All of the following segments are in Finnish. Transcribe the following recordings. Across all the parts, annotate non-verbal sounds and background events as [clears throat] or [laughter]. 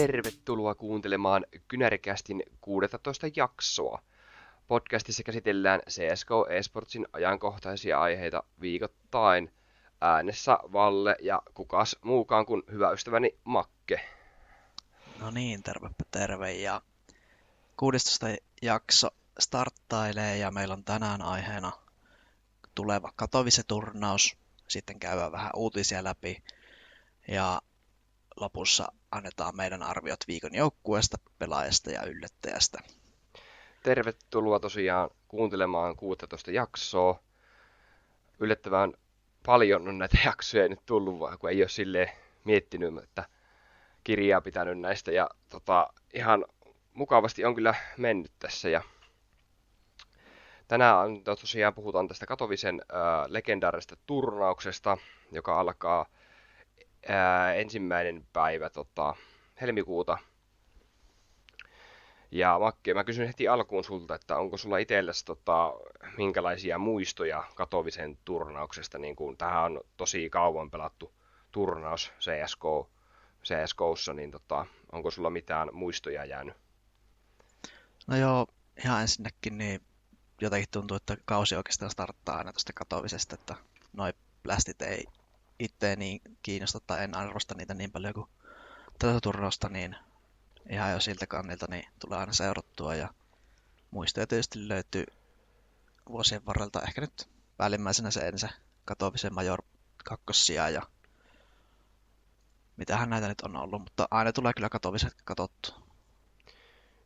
Tervetuloa kuuntelemaan Kynärikästin 16 jaksoa. Podcastissa käsitellään CSGO Esportsin ajankohtaisia aiheita viikoittain. Äänessä Valle ja kukas muukaan kuin hyvä ystäväni Makke. No niin, tervepä terve. Ja 16 jakso starttailee ja meillä on tänään aiheena tuleva Katowice-turnaus. Sitten käydään vähän uutisia läpi ja lopussa annetaan meidän arviot viikon joukkueesta, pelaajasta ja yllättäjästä. Tervetuloa tosiaan kuuntelemaan 16 jaksoa. Yllättävän paljon on näitä [laughs] jaksoja nyt tullut, vaan kun ei ole sille miettinyt, että kirjaa pitänyt näistä. Ja tota, ihan mukavasti on kyllä mennyt tässä. Ja tänään tosiaan puhutaan tästä Katovisen äh, legendaarista turnauksesta, joka alkaa ää, ensimmäinen päivä tota, helmikuuta. Ja Makke, mä kysyn heti alkuun sulta, että onko sulla itsellesi tota, minkälaisia muistoja Katovisen turnauksesta, niin kuin tähän on tosi kauan pelattu turnaus CSGO, CSGOssa, niin tota, onko sulla mitään muistoja jäänyt? No joo, ihan ensinnäkin niin jotenkin tuntuu, että kausi oikeastaan starttaa aina tuosta katovisesta, että noi plästit ei itse niin kiinnosta tai en arvosta niitä niin paljon kuin tätä turnausta, niin ihan jo siltä kannilta niin tulee aina seurattua ja muistoja tietysti löytyy vuosien varrelta. Ehkä nyt päällimmäisenä se ensin Katovisen Major kakkosia ja mitähän näitä nyt on ollut, mutta aina tulee kyllä Katoviset katottu.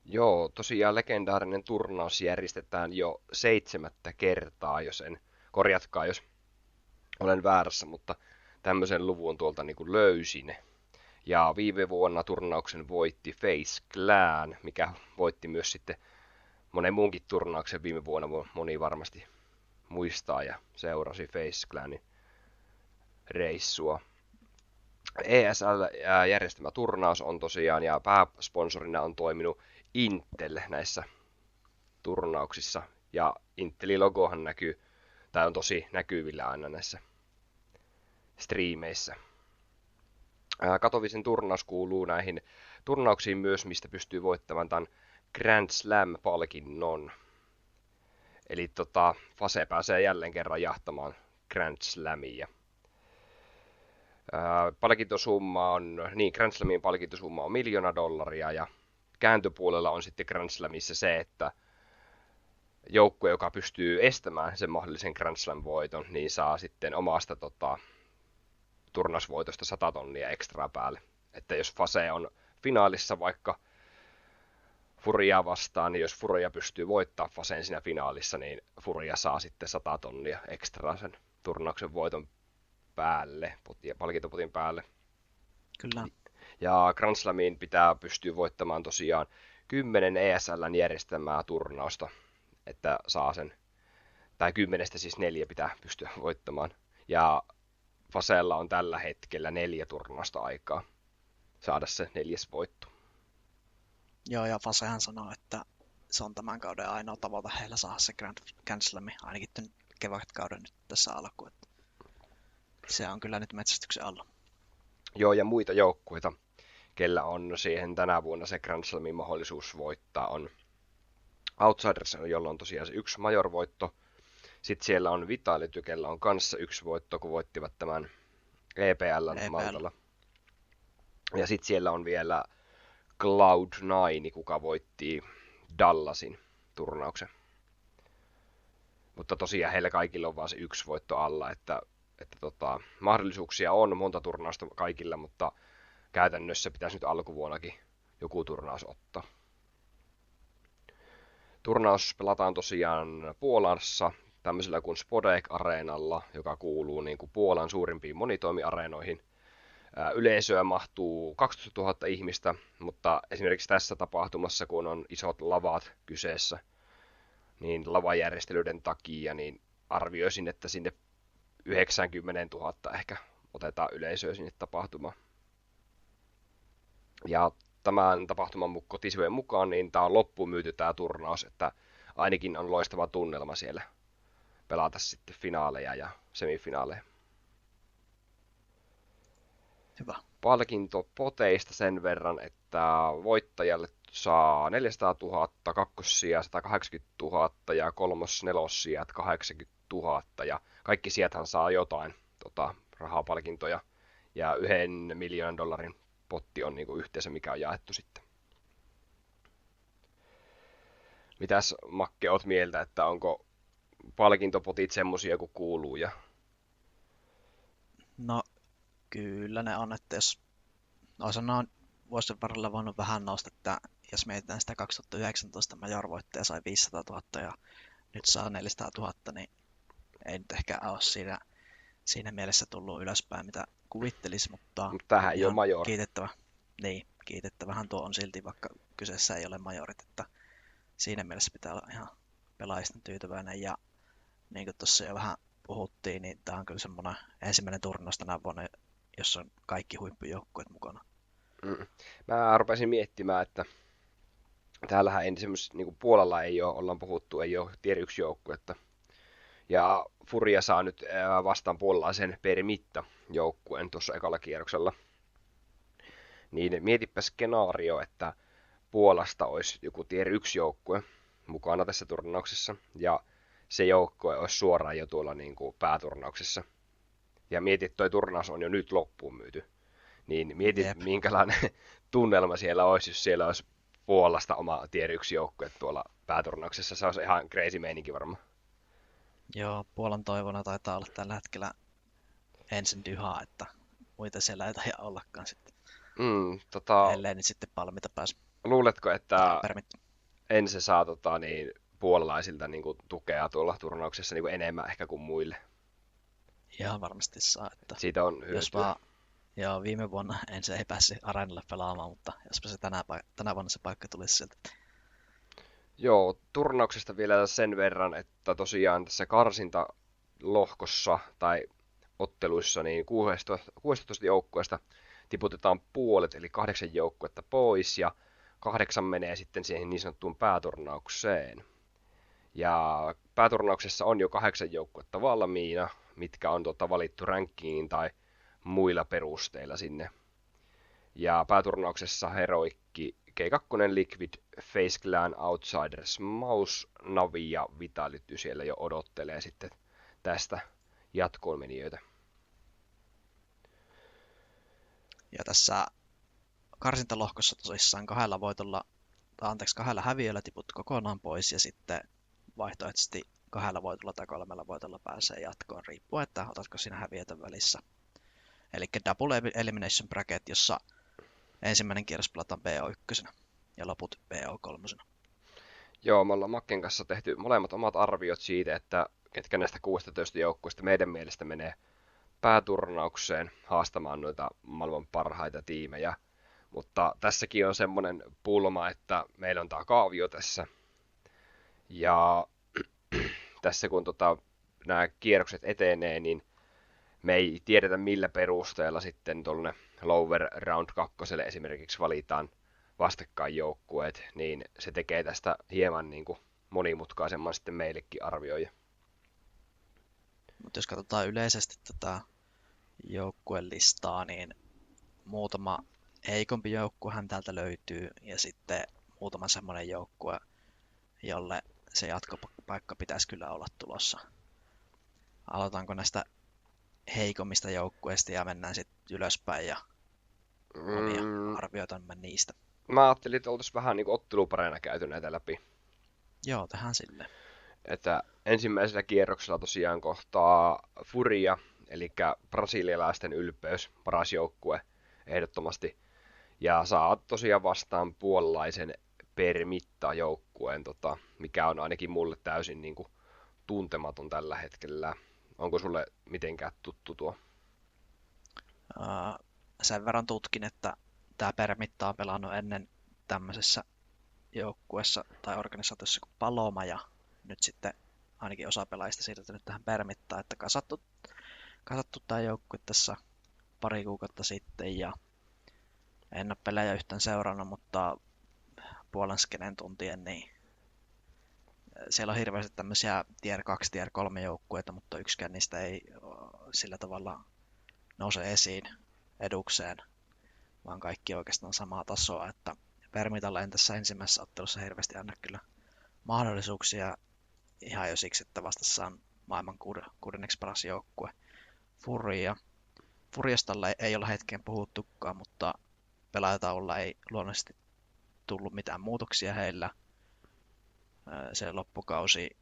Joo, tosiaan legendaarinen turnaus järjestetään jo seitsemättä kertaa, jos en korjatkaa, jos olen väärässä, mutta tämmöisen luvun tuolta niin kuin löysin. Ja viime vuonna turnauksen voitti Face Clan, mikä voitti myös sitten monen muunkin turnauksen viime vuonna, moni varmasti muistaa ja seurasi Face Clanin reissua. ESL-järjestämä turnaus on tosiaan, ja pääsponsorina on toiminut Intel näissä turnauksissa. Ja Intelin logohan näkyy, tai on tosi näkyvillä aina näissä striimeissä. Katovisen turnaus kuuluu näihin turnauksiin myös, mistä pystyy voittamaan tämän Grand Slam-palkinnon. Eli tota, Fase pääsee jälleen kerran jahtamaan Grand Slamia. palkintosumma on, niin Grand Slamin palkintosumma on miljoona dollaria ja kääntöpuolella on sitten Grand Slamissa se, että joukkue, joka pystyy estämään sen mahdollisen Grand Slam voiton, niin saa sitten omasta tota, turnausvoitosta 100 tonnia ekstra päälle. Että jos Fase on finaalissa vaikka Furia vastaan, niin jos Furia pystyy voittaa Faseen siinä finaalissa, niin Furia saa sitten 100 tonnia ekstra sen turnauksen voiton päälle, palkintopotin päälle. Kyllä. Ja Grand Slamiin pitää pystyä voittamaan tosiaan 10 ESLn järjestämää turnausta, että saa sen, tai kymmenestä siis neljä pitää pystyä voittamaan. Ja Fasella on tällä hetkellä neljä turnausta aikaa saada se neljäs voitto. Joo, ja Fasehan sanoo, että se on tämän kauden ainoa tavoite heillä saada se Grand, Grand Slam, ainakin tämän kevätkauden nyt tässä alkuun. Että se on kyllä nyt metsästyksen alla. Joo, ja muita joukkueita, kellä on siihen tänä vuonna se Grand Slamin mahdollisuus voittaa, on Outsiders, jolla on tosiaan se yksi major-voitto, sitten siellä on Vitali Tykellä on kanssa yksi voitto, kun voittivat tämän EPL, EPL. Maltalla. Ja sitten siellä on vielä Cloud9, kuka voitti Dallasin turnauksen. Mutta tosiaan heillä kaikilla on vain se yksi voitto alla, että, että tota, mahdollisuuksia on monta turnausta kaikilla, mutta käytännössä pitäisi nyt alkuvuonnakin joku turnaus ottaa. Turnaus pelataan tosiaan Puolassa tämmöisellä kuin Spodek-areenalla, joka kuuluu niin kuin Puolan suurimpiin monitoimiareenoihin. Yleisöä mahtuu 12 000 ihmistä, mutta esimerkiksi tässä tapahtumassa, kun on isot lavat kyseessä, niin lavajärjestelyiden takia, niin arvioisin, että sinne 90 000 ehkä otetaan yleisöä sinne tapahtumaan. Ja tämän tapahtuman kotisivujen mukaan, niin tämä on loppumyyty tämä turnaus, että ainakin on loistava tunnelma siellä pelata sitten finaaleja ja semifinaaleja. Hyvä. palkintopoteista sen verran, että voittajalle saa 400 000, kakkossija 180 000 ja kolmos nelossijat 80 000 ja kaikki sieltähän saa jotain tota, rahapalkintoja ja yhden miljoonan dollarin potti on niin kuin yhteensä, mikä on jaettu sitten. Mitäs Makke, oot mieltä, että onko palkintopotit semmosia kuin kuuluu? Ja... No, kyllä ne on, että jos osana vuosien varrella voinut vähän nousta, että jos mietitään sitä 2019 Major voittaja sai 500 000 ja nyt saa 400 000, niin ei nyt ehkä ole siinä, siinä mielessä tullut ylöspäin, mitä kuvittelisi, mutta Mut tähän ei ole Major. kiitettävä. Niin, kiitettävähän tuo on silti, vaikka kyseessä ei ole majorit, että siinä mielessä pitää olla ihan pelaajista tyytyväinen ja niin kuin tuossa jo vähän puhuttiin, niin tämä on kyllä semmoinen ensimmäinen turnaus tänä vuonna, jossa on kaikki huippujoukkueet mukana. Mm. Mä rupesin miettimään, että täällähän ei niin Puolalla ei ole, ollaan puhuttu, ei ole tier 1 joukkuetta. Ja Furia saa nyt vastaan puolellaan sen Permitta joukkueen tuossa ekalla kierroksella. Niin mietipä skenaario, että Puolasta olisi joku tier 1 joukkue mukana tässä turnauksessa. Ja se joukkue olisi suoraan jo tuolla niin kuin pääturnauksessa. Ja mietit, että toi turnaus on jo nyt loppuun myyty. Niin mietit, Jep. minkälainen [laughs] tunnelma siellä olisi, jos siellä olisi Puolasta oma tier 1 joukkue tuolla pääturnauksessa. Se olisi ihan crazy meininki varmaan. Joo, Puolan toivona taitaa olla tällä hetkellä ensin dyhaa, että muita siellä ei taida ollakaan sitten. Mm, tota... Ellei nyt sitten palmita pääs. Luuletko, että ensin saa tota, niin, puolalaisilta niin kuin, tukea tuolla turnauksessa niin kuin enemmän ehkä kuin muille? Ihan varmasti saa. Että Siitä on hyötyä. Jos vaan, joo, viime vuonna en se ei päässyt areenalle pelaamaan, mutta jospa se tänä, tänä vuonna se paikka tulisi sieltä. Joo, turnauksesta vielä sen verran, että tosiaan tässä karsinta lohkossa tai otteluissa niin 16, 16 joukkueesta tiputetaan puolet, eli kahdeksan joukkuetta pois, ja kahdeksan menee sitten siihen niin sanottuun pääturnaukseen. Ja pääturnauksessa on jo kahdeksan joukkuetta valmiina, mitkä on tuota valittu rankkiin tai muilla perusteilla sinne. Ja pääturnauksessa Heroikki, G2, Liquid, Face Clan, Outsiders, Mouse, Navi ja Vitality siellä jo odottelee sitten tästä jatkoon menijöitä. Ja tässä karsintalohkossa tosissaan kahdella voitolla, tai anteeksi, kahdella häviöllä tiput kokonaan pois ja sitten vaihtoehtoisesti kahdella voitolla tai kolmella voitolla pääsee jatkoon, riippuen, että otatko siinä häviötä välissä. Eli Double Elimination Bracket, jossa ensimmäinen kierros pelataan BO1 ja loput BO3. Joo, me ollaan Makken kanssa tehty molemmat omat arviot siitä, että ketkä näistä 16 joukkueista meidän mielestä menee pääturnaukseen haastamaan noita maailman parhaita tiimejä. Mutta tässäkin on semmoinen pulma, että meillä on tämä kaavio tässä. Ja [clears throat] tässä kun tota, nämä kierrokset etenee, niin me ei tiedetä millä perusteella sitten tuollainen lower round kakkoselle esimerkiksi valitaan vastakkainjoukkueet, niin se tekee tästä hieman niin kuin monimutkaisemman sitten meillekin arvioija. Mutta jos katsotaan yleisesti tätä joukkuelistaa, niin muutama heikompi joukkuehan täältä löytyy ja sitten muutama semmoinen joukkue, jolle se jatkopaikka pitäisi kyllä olla tulossa. Aloitaanko näistä heikommista joukkueista ja mennään sitten ylöspäin ja omia mm. arvioitamme niistä. Mä ajattelin, että oltaisiin vähän niin ottelupareina käyty näitä läpi. Joo, tähän sille. Että ensimmäisellä kierroksella tosiaan kohtaa Furia, eli brasilialaisten ylpeys, paras joukkue ehdottomasti. Ja saa tosiaan vastaan puolalaisen permitta joukkueen, tota, mikä on ainakin mulle täysin niin kuin, tuntematon tällä hetkellä. Onko sulle mitenkään tuttu tuo? Uh, sen verran tutkin, että tämä Permitta on pelannut ennen tämmöisessä joukkuessa tai organisaatiossa kuin Paloma ja nyt sitten ainakin osa pelaajista siirtynyt tähän Permittaan, että kasattu, kasattu tämä joukkue tässä pari kuukautta sitten ja en ole pelejä yhtään seurannut, mutta puolen skenen tuntien, niin siellä on hirveästi tämmöisiä tier 2, tier 3 joukkueita, mutta yksikään niistä ei sillä tavalla nouse esiin edukseen. vaan kaikki oikeastaan samaa tasoa, että Permitalle en tässä ensimmäisessä ottelussa hirveästi anna kyllä mahdollisuuksia ihan jo siksi, että vastassa on maailman kuudenneksi paras joukkue Furia. Furjastalla ei ole hetken puhuttukaan, mutta pelaajataululla ei luonnollisesti tullut mitään muutoksia heillä. Se loppukausi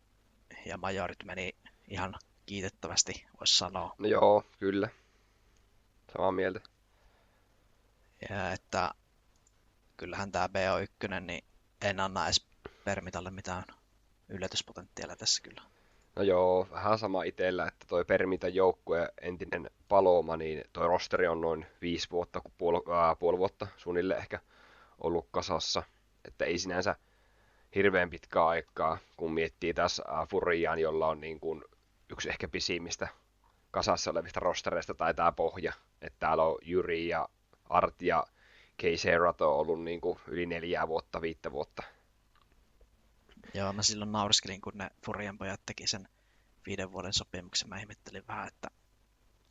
ja majorit meni ihan kiitettävästi, voisi sanoa. No joo, kyllä. Samaa mieltä. Ja että kyllähän tämä BO1, niin en anna edes Permitalle mitään yllätyspotentiaalia tässä kyllä. No joo, vähän sama itsellä, että toi Permita joukkue, entinen Paloma, niin toi rosteri on noin viisi vuotta, kuin puoli, ää, puoli vuotta suunnilleen ehkä ollut kasassa. Että ei sinänsä hirveän pitkää aikaa, kun miettii tässä Furiaan, jolla on niin kuin yksi ehkä pisimmistä kasassa olevista rostereista tai tämä pohja. Että täällä on Juri ja Art ja Casey Rato on ollut niin kuin yli neljää vuotta, viittä vuotta. Joo, mä silloin nauriskelin, kun ne Furian pojat teki sen viiden vuoden sopimuksen. Mä ihmettelin vähän, että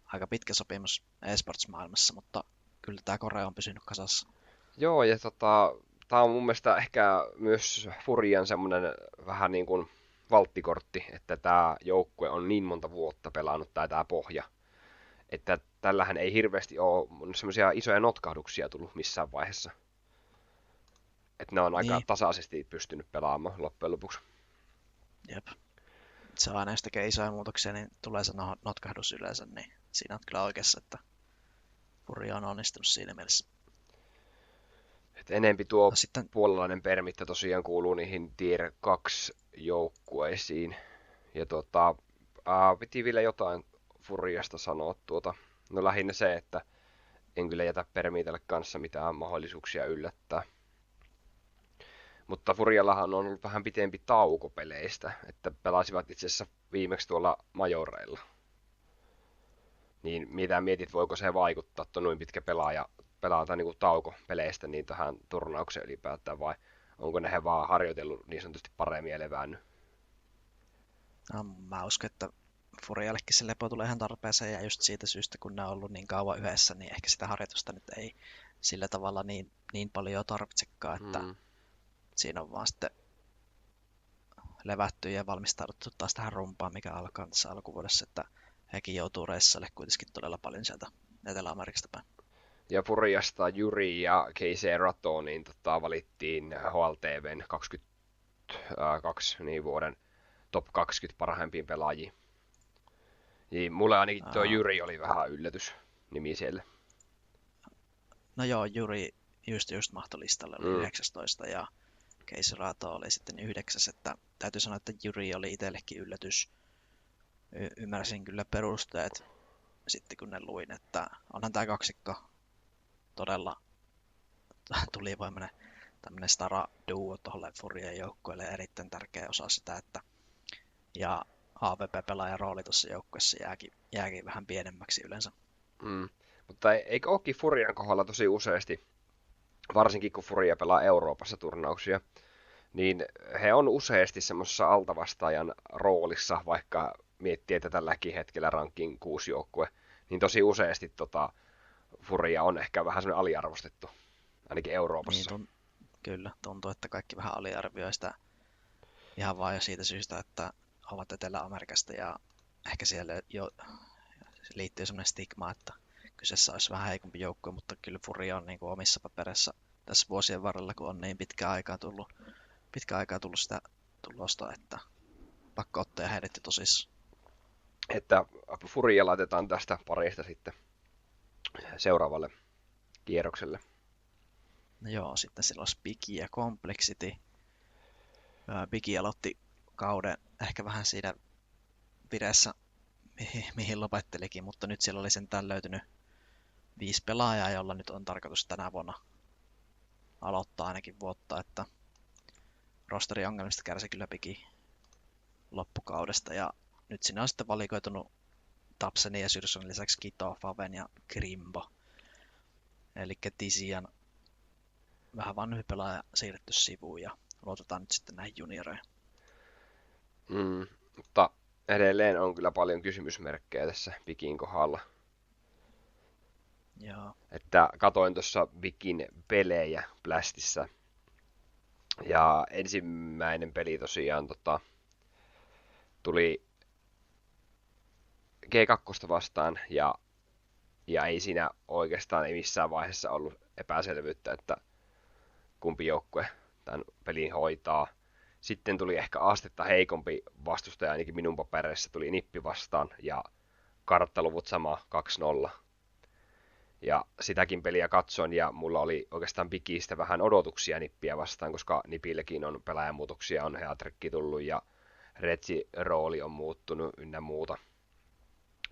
aika pitkä sopimus esports-maailmassa, mutta kyllä tämä Korea on pysynyt kasassa. Joo, ja tota, tämä on mun mielestä ehkä myös Furian semmoinen vähän niin kuin valttikortti, että tämä joukkue on niin monta vuotta pelannut tai tämä pohja, että tällähän ei hirveästi ole semmoisia isoja notkahduksia tullut missään vaiheessa. Että ne on aika niin. tasaisesti pystynyt pelaamaan loppujen lopuksi. Jep. Se on aina, jos tekee isoja muutoksia, niin tulee se notkahdus yleensä, niin siinä on kyllä oikeassa, että Furia on onnistunut siinä mielessä. Et enempi tuo no, sitten... puolalainen permitta tosiaan kuuluu niihin tier 2 joukkueisiin. Ja tota, ää, piti vielä jotain Furiasta sanoa tuota. No lähinnä se, että en kyllä jätä Permitelle kanssa mitään mahdollisuuksia yllättää. Mutta Furiallahan on ollut vähän pitempi tauko peleistä, että pelasivat itse asiassa viimeksi tuolla majoreilla. Niin mitä mietit, voiko se vaikuttaa, että noin pitkä pelaaja pelata niin kuin tauko peleistä niin tähän turnaukseen ylipäätään, vai onko ne he vaan harjoitellut niin sanotusti paremmin ja levännyt? No, mä uskon, että Furiallekin se lepo tulee ihan tarpeeseen ja just siitä syystä, kun ne on ollut niin kauan yhdessä, niin ehkä sitä harjoitusta nyt ei sillä tavalla niin, niin paljon tarvitsekaan, että mm. siinä on vaan sitten levätty ja valmistauduttu taas tähän rumpaan, mikä alkaa tässä alkuvuodessa, että hekin joutuu reissalle kuitenkin todella paljon sieltä Etelä-Amerikasta päin. Ja Furiasta Juri ja Casey Rato niin tota, valittiin HLTVn 22 niin vuoden top 20 parhaimpiin pelaajiin. Niin mulle ainakin tuo Juri oli vähän yllätys nimi siellä. No joo, Juri just just mahtoi listalle, oli mm. 19 ja Case Rato oli sitten 9, että täytyy sanoa, että Juri oli itsellekin yllätys. Y- ymmärsin kyllä perusteet sitten kun ne luin, että onhan tämä kaksikko todella [laughs] tulivoimainen tämmöinen stara duo tuolle Furien joukkueelle erittäin tärkeä osa sitä, että ja AVP-pelaajan rooli tuossa joukkueessa jääkin, jääkin vähän pienemmäksi yleensä. Mm. Mutta eikö olekin Furian kohdalla tosi useasti, varsinkin kun Furia pelaa Euroopassa turnauksia, niin he on useasti semmoisessa altavastaajan roolissa, vaikka miettii, että tälläkin hetkellä rankin kuusi joukkue, niin tosi useasti tota, Furia on ehkä vähän semmoinen aliarvostettu, ainakin Euroopassa. Niin, tun- kyllä, tuntuu, että kaikki vähän aliarvioi sitä ihan vain jo siitä syystä, että ovat Etelä-Amerikasta ja ehkä siellä jo liittyy semmoinen stigma, että kyseessä olisi vähän heikompi joukkue, mutta kyllä Furia on niin kuin omissa paperissa tässä vuosien varrella, kun on niin pitkä aikaa tullut, pitkä aikaa tullut sitä tulosta, että pakko ottaa heidät jo tosissaan. Että Furia laitetaan tästä parista sitten seuraavalle kierrokselle. No joo, sitten sillä olisi Bigi ja Complexity. Bigi aloitti kauden ehkä vähän siinä vireessä, mihin, mihin lopettelikin, mutta nyt siellä oli sentään löytynyt viisi pelaajaa, jolla nyt on tarkoitus tänä vuonna aloittaa ainakin vuotta, että rosteri ongelmista kärsi kyllä Bigi loppukaudesta ja nyt sinne on sitten valikoitunut Tapseni ja Syrson lisäksi Kito, Faven ja Grimbo. Eli Tisian vähän vanhempi pelaaja siirretty sivuun ja luotetaan nyt sitten näihin junioreihin. Mm, mutta edelleen on kyllä paljon kysymysmerkkejä tässä Pikin kohdalla. Joo. Että katoin tuossa Vikin pelejä Blastissa. Ja ensimmäinen peli tosiaan tota, tuli G2 vastaan ja, ja ei siinä oikeastaan ei missään vaiheessa ollut epäselvyyttä, että kumpi joukkue tämän pelin hoitaa. Sitten tuli ehkä astetta heikompi vastustaja, ainakin minun papereissa tuli nippi vastaan ja karttaluvut sama 2-0. Ja sitäkin peliä katson ja mulla oli oikeastaan Bigistä vähän odotuksia nippiä vastaan, koska nipillekin on pelaajamuutoksia, on Heatrikki tullut ja Retsi rooli on muuttunut ynnä muuta.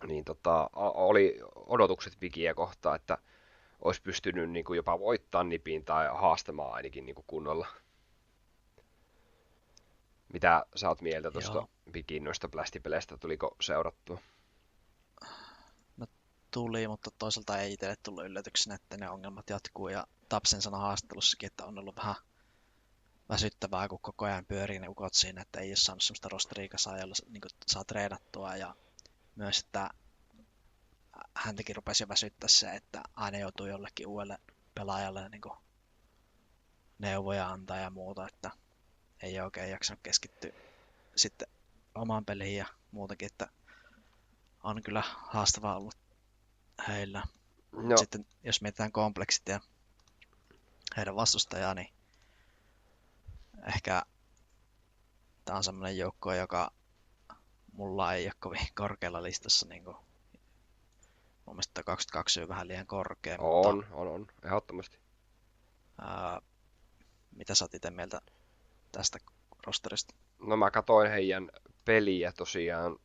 Niin tota, oli odotukset Bigiä kohtaan, että olisi pystynyt niin kuin jopa voittaa nipin tai haastamaan ainakin niin kuin kunnolla. Mitä sä oot mieltä tuosta Bigin noista plastipeleistä? Tuliko seurattua? No tuli, mutta toisaalta ei itselle tullut yllätyksenä, että ne ongelmat jatkuu. Ja Tapsen sanoi haastattelussakin, että on ollut vähän väsyttävää, kun koko ajan pyörii ne ukot siinä, että ei ole saanut sellaista rosteriikasaa, jolla niin saa treenattua. Ja myös, että häntäkin rupesi väsyttää se, että aina joutuu jollekin uudelle pelaajalle niin kuin neuvoja antaa ja muuta, että ei oikein jaksanut keskittyä sitten omaan peliin ja muutakin, että on kyllä haastavaa ollut heillä. No. Sitten jos mietitään kompleksit ja heidän vastustajaa, niin ehkä tämä on semmoinen joukko, joka mulla ei ole kovin korkealla listassa niin kuin Mun mielestä 22 on vähän liian korkea. On, mutta, on, on, ehdottomasti. Ää, mitä sä oot itse mieltä tästä rosterista? No mä katoin heidän peliä tosiaan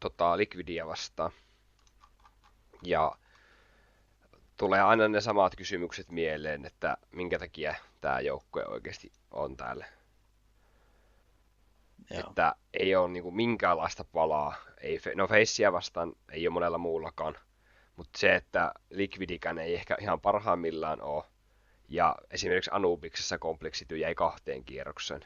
tota, Liquidia vastaan. Ja tulee aina ne samat kysymykset mieleen, että minkä takia tämä joukkue oikeasti on täällä. Joo. Että ei ole niinku minkäänlaista palaa. Ei, no Facea vastaan ei ole monella muullakaan. Mutta se, että Liquidikään ei ehkä ihan parhaimmillaan ole, ja esimerkiksi Anubiksessa kompleksity jäi kahteen kierrokseen,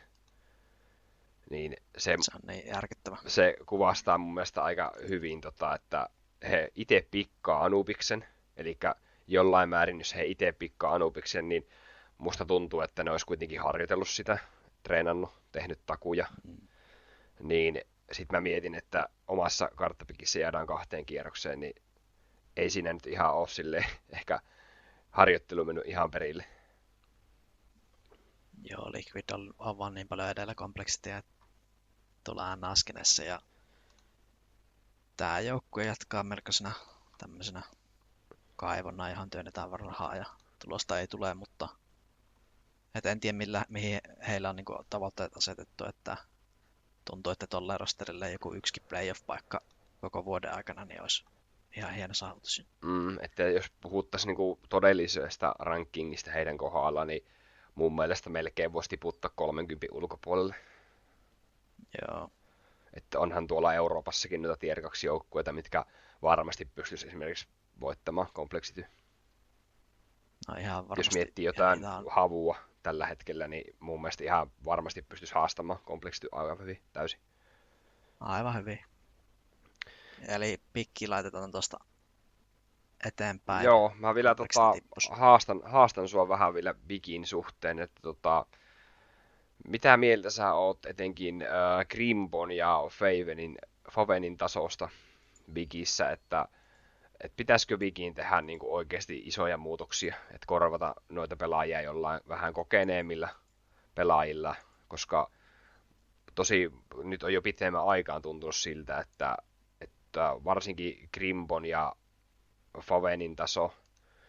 niin se, se on niin järkyttävä. Se kuvastaa mun mielestä aika hyvin, tota, että he itse pikkaa Anubiksen, eli jollain määrin, jos he itse pikkaa Anubiksen, niin musta tuntuu, että ne olisi kuitenkin harjoitellut sitä, treenannut, tehnyt takuja. Mm. Niin sitten mä mietin, että omassa karttapikissä jäädään kahteen kierrokseen, niin ei siinä nyt ihan ole sille [laughs] ehkä harjoittelu mennyt ihan perille. Joo, Liquid on, on vaan niin paljon edellä kompleksiteja tuolla Naskenessa ja tämä joukkue jatkaa melkoisena tämmöisenä kaivona, johon työnnetään rahaa ja tulosta ei tule, mutta et en tiedä millä, mihin heillä on niinku tavoitteet asetettu, että tuntuu, että tuolla rosterille joku yksi playoff-paikka koko vuoden aikana niin olisi ihan hieno saavutus. Mm, että jos puhuttaisiin niinku todellisesta rankingista heidän kohdalla, niin mun mielestä melkein voisi tiputtaa 30 ulkopuolelle. Joo. Että onhan tuolla Euroopassakin noita tier 2 joukkueita, mitkä varmasti pystyisi esimerkiksi voittamaan Complexity. No ihan varmasti. Jos miettii jotain havua tällä hetkellä, niin mun mielestä ihan varmasti pystyisi haastamaan Complexity aivan hyvin täysin. Aivan hyvin. Eli pikki laitetaan tuosta eteenpäin. Joo, mä vielä tota, haastan, haastan sua vähän vielä Bigin suhteen, että tota, mitä mieltä sä oot etenkin äh, Grimbon ja Favenin, Favenin tasosta Bigissä, että et pitäisikö Bigin tehdä niin kuin oikeasti isoja muutoksia, että korvata noita pelaajia jollain vähän kokeneemmilla pelaajilla, koska tosi nyt on jo pitemmän aikaan tuntunut siltä, että että varsinkin Grimbon ja Favenin taso.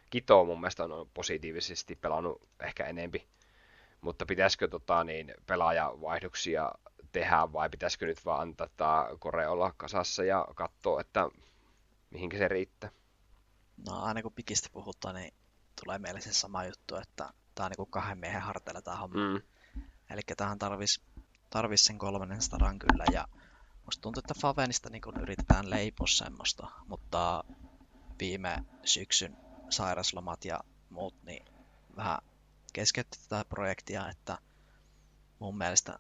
Kito mun mielestä on positiivisesti pelannut ehkä enempi. Mutta pitäisikö tota, niin, pelaajavaihdoksia tehdä vai pitäisikö nyt vaan antaa tämä kore olla kasassa ja katsoa, että mihinkä se riittää? No aina kun pikistä puhutaan, niin tulee mieleen se sama juttu, että tämä on niin kuin kahden miehen harteilla tämä homma. Mm. Eli tähän tarvisi tarvis sen kolmannen staran kyllä ja Musta tuntuu, että Favenista niin yritetään leipoa semmoista, mutta viime syksyn sairaslomat ja muut, niin vähän keskeytti tätä projektia, että mun mielestä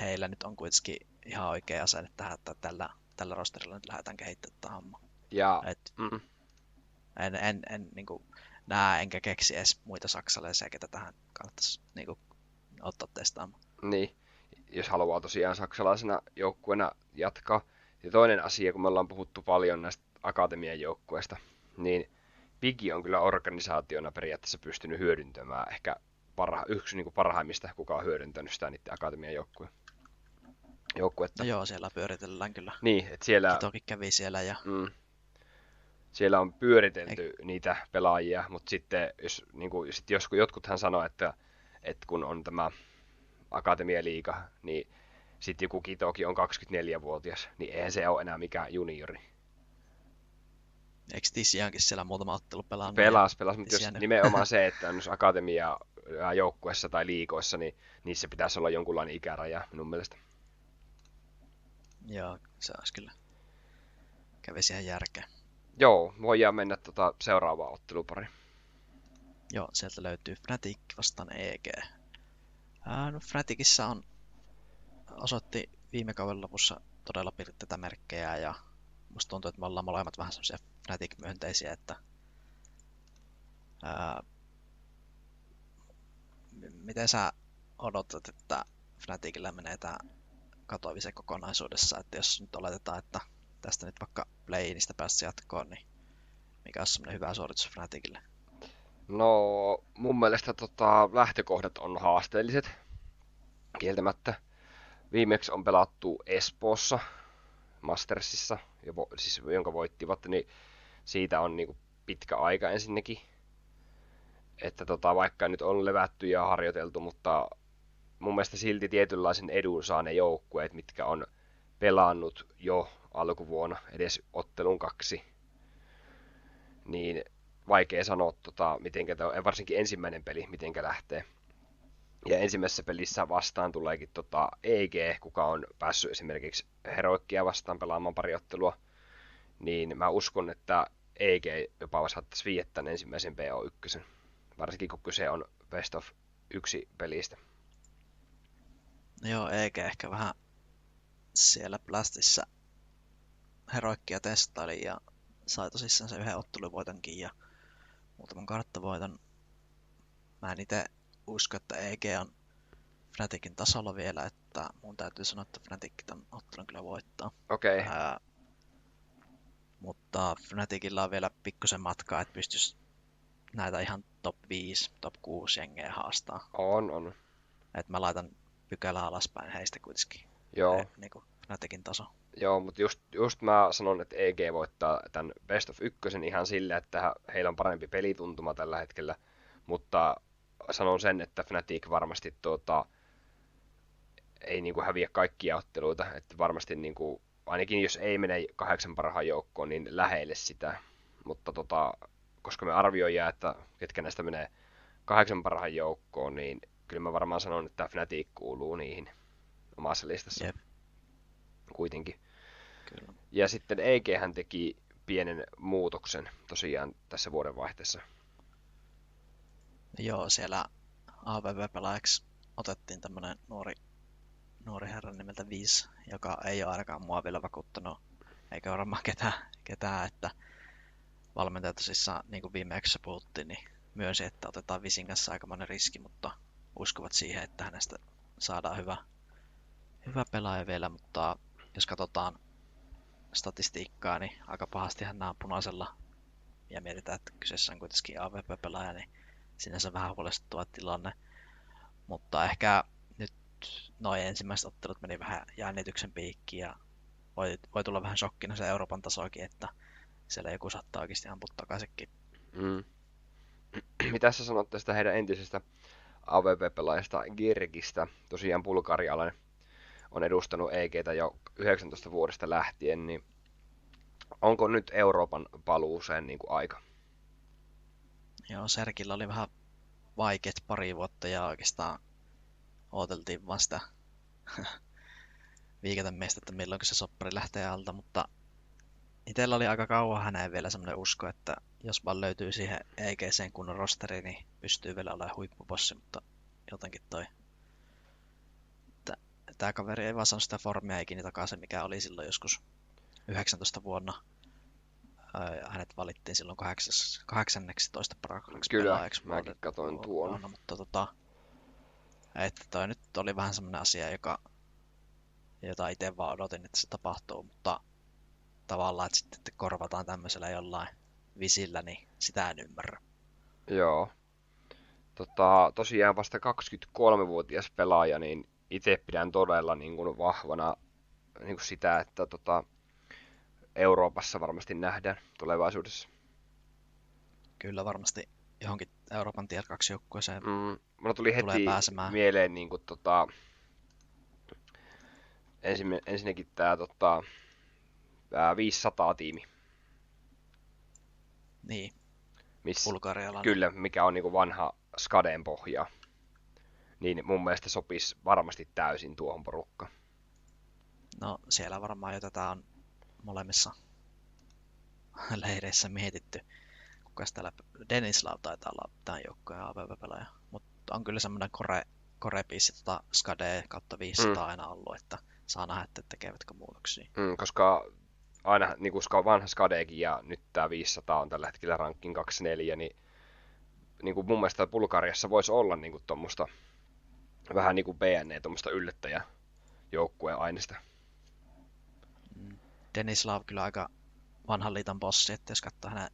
heillä nyt on kuitenkin ihan oikea asenne tähän, että tällä, tällä rosterilla nyt lähdetään kehittämään tätä hommaa. Ja, Et, mm. En, en, en niin kuin, näe enkä keksi edes muita saksalaisia, ketä tähän kannattaisi niin kuin, ottaa testaamaan. Niin, jos haluaa tosiaan saksalaisena joukkueena jatkaa. Ja toinen asia, kun me ollaan puhuttu paljon näistä akatemian joukkueista, niin Pigi on kyllä organisaationa periaatteessa pystynyt hyödyntämään ehkä parha, yksi niin kuin parhaimmista, kuka on hyödyntänyt sitä niiden akatemian joukkue. Joukkuetta. No joo, siellä pyöritellään kyllä. Niin, että siellä... Toki kävi siellä ja... Mm, siellä on pyöritelty Eik... niitä pelaajia, mutta sitten jos, niin kuin, sit jos, jotkuthan sanoo, että, että kun on tämä akatemialiiga, niin sitten joku Kitoki on 24-vuotias, niin eihän se ole enää mikään juniori. Eikö Tissiankin siellä muutama ottelu pelannut? Pelas, pelas, mutta jos nimenomaan se, että [laughs] on akatemia joukkuessa tai liikoissa, niin niissä pitäisi olla jonkunlainen ikäraja minun mielestä. Joo, se olisi kyllä. Kävisi ihan järkeä. Joo, voidaan mennä tota seuraavaan ottelupariin. Joo, sieltä löytyy Fnatic vastaan EG. Ää, no Fnaticissa on osoitti viime kauden lopussa todella pirteitä merkkejä ja musta tuntuu, että me ollaan molemmat vähän semmoisia Fnatic-myönteisiä, että ää, miten sä odotat, että Fnaticillä menee tämä katoavisen kokonaisuudessa, että jos nyt oletetaan, että tästä nyt vaikka play-inistä päästä jatkoon, niin mikä on semmoinen hyvä suoritus Fnaticille? No, mun mielestä tota, lähtökohdat on haasteelliset, kieltämättä. Viimeksi on pelattu Espoossa, Mastersissa, siis, jonka voittivat, niin siitä on niin kuin pitkä aika ensinnäkin. Että tota, vaikka nyt on levätty ja harjoiteltu, mutta mun mielestä silti tietynlaisen edun saa ne joukkueet, mitkä on pelannut jo alkuvuonna edes ottelun kaksi. Niin vaikea sanoa, tota, mitenkä, varsinkin ensimmäinen peli, mitenkä lähtee. Ja ensimmäisessä pelissä vastaan tuleekin tota EG, kuka on päässyt esimerkiksi Heroikkia vastaan pelaamaan pari ottelua. Niin mä uskon, että EG jopa saattaisi viittää ensimmäisen PO1. Varsinkin kun kyse on best of yksi pelistä. Joo, EG ehkä vähän siellä Blastissa Heroikkia testaili ja sai tosissaan se yhden otteluvoitonkin ja muutaman karttavoiton. Mä en itse usko, että EG on Fnaticin tasolla vielä, että mun täytyy sanoa, että Fnatic tämän ottelun kyllä voittaa. Okei. Okay. mutta Fnaticilla on vielä pikkusen matkaa, että pystyisi näitä ihan top 5, top 6 jengeä haastaa. On, on. Et mä laitan pykälä alaspäin heistä kuitenkin. Joo. He, niin kuin Fnaticin taso. Joo, mutta just, just mä sanon, että EG voittaa tämän Best of ykkösen ihan sille, että heillä on parempi pelituntuma tällä hetkellä, mutta sanon sen, että Fnatic varmasti tuota, ei niin kuin häviä kaikkia otteluita, että varmasti niin kuin, ainakin jos ei mene kahdeksan parhaan joukkoon, niin lähelle sitä, mutta tota, koska me arvioidaan, että ketkä näistä menee kahdeksan parhaan joukkoon, niin kyllä mä varmaan sanon, että Fnatic kuuluu niihin omassa listassa. Jep. Kuitenkin. Kyllä. Ja sitten EG hän teki pienen muutoksen tosiaan tässä vuoden vaihteessa. Joo, siellä AVV-pelaajaksi otettiin tämmönen nuori, nuori herra nimeltä Viz, joka ei ole ainakaan mua vielä vakuuttanut, eikä varmaan ketään, ketään että valmentaja tosissaan, niin kuin viimeksi puhuttiin, niin myönsi, että otetaan Visin kanssa aikamoinen riski, mutta uskovat siihen, että hänestä saadaan hyvä, hyvä pelaaja vielä, mutta jos katsotaan statistiikkaa, niin aika pahasti hän on punaisella ja mietitään, että kyseessä on kuitenkin AVP-pelaaja, niin sinänsä vähän huolestuttava tilanne. Mutta ehkä nyt noin ensimmäiset ottelut meni vähän jännityksen piikkiin ja voi, voi tulla vähän shokkina se Euroopan tasoakin, että siellä joku saattaa oikeasti ampua takaisinkin. Mm. [clears throat] Mitä sä sanot tästä heidän entisestä AVP-pelaajasta Girgistä? Tosiaan bulgarialainen on edustanut EGtä jo 19 vuodesta lähtien, niin onko nyt Euroopan paluuseen niin kuin aika? Joo, Serkillä oli vähän vaikeat pari vuotta ja oikeastaan odoteltiin vasta [laughs] viikaten meistä, että milloin se soppari lähtee alta, mutta itsellä oli aika kauan häneen vielä semmoinen usko, että jos vaan löytyy siihen EGC kunnon rosteri, niin pystyy vielä olemaan huippupossi, mutta jotenkin toi tämä kaveri ei vaan saanut sitä formia ikinä takaisin, mikä oli silloin joskus 19 vuonna hänet valittiin silloin 18 parhaaksi Kyllä, mäkin katoin tuon. Vuonna, mutta tota, että toi nyt oli vähän semmoinen asia, joka, jota itse vaan odotin, että se tapahtuu, mutta tavallaan, että sitten että korvataan tämmöisellä jollain visillä, niin sitä en ymmärrä. Joo. Tota, tosiaan vasta 23-vuotias pelaaja, niin itse pidän todella niin kuin vahvana niin kuin sitä, että tota, Euroopassa varmasti nähdään tulevaisuudessa. Kyllä varmasti johonkin Euroopan tier 2 joukkueeseen mm, Mulla tuli heti pääsemään. mieleen niin kuin, tota, ensin, ensinnäkin tämä tota, 500 tiimi. Niin, Miss. Kyllä, mikä on niin kuin vanha Skadeen pohja. Niin mun mielestä sopisi varmasti täysin tuohon porukkaan. No siellä varmaan jo tätä on molemmissa [laughs] leireissä mietitty. Kukas täällä, Denislav taitaa olla tämän joukkojen AVP-pelaaja. Mutta on kyllä semmoinen kore, korepiisi tota Skade kautta 500 mm. aina ollut, että saa nähdä, että tekevätkö muutoksia. Mm, koska aina niin kuin vanha Skadeekin ja nyt tämä 500 on tällä hetkellä rankin 24, niin, niin kuin mun mielestä Bulgariassa voisi olla niin kuin tuommoista vähän niin kuin BNE, tuommoista yllättäjä joukkueen aineesta. Denislav kyllä aika vanhan liiton bossi, että jos katsoo hänen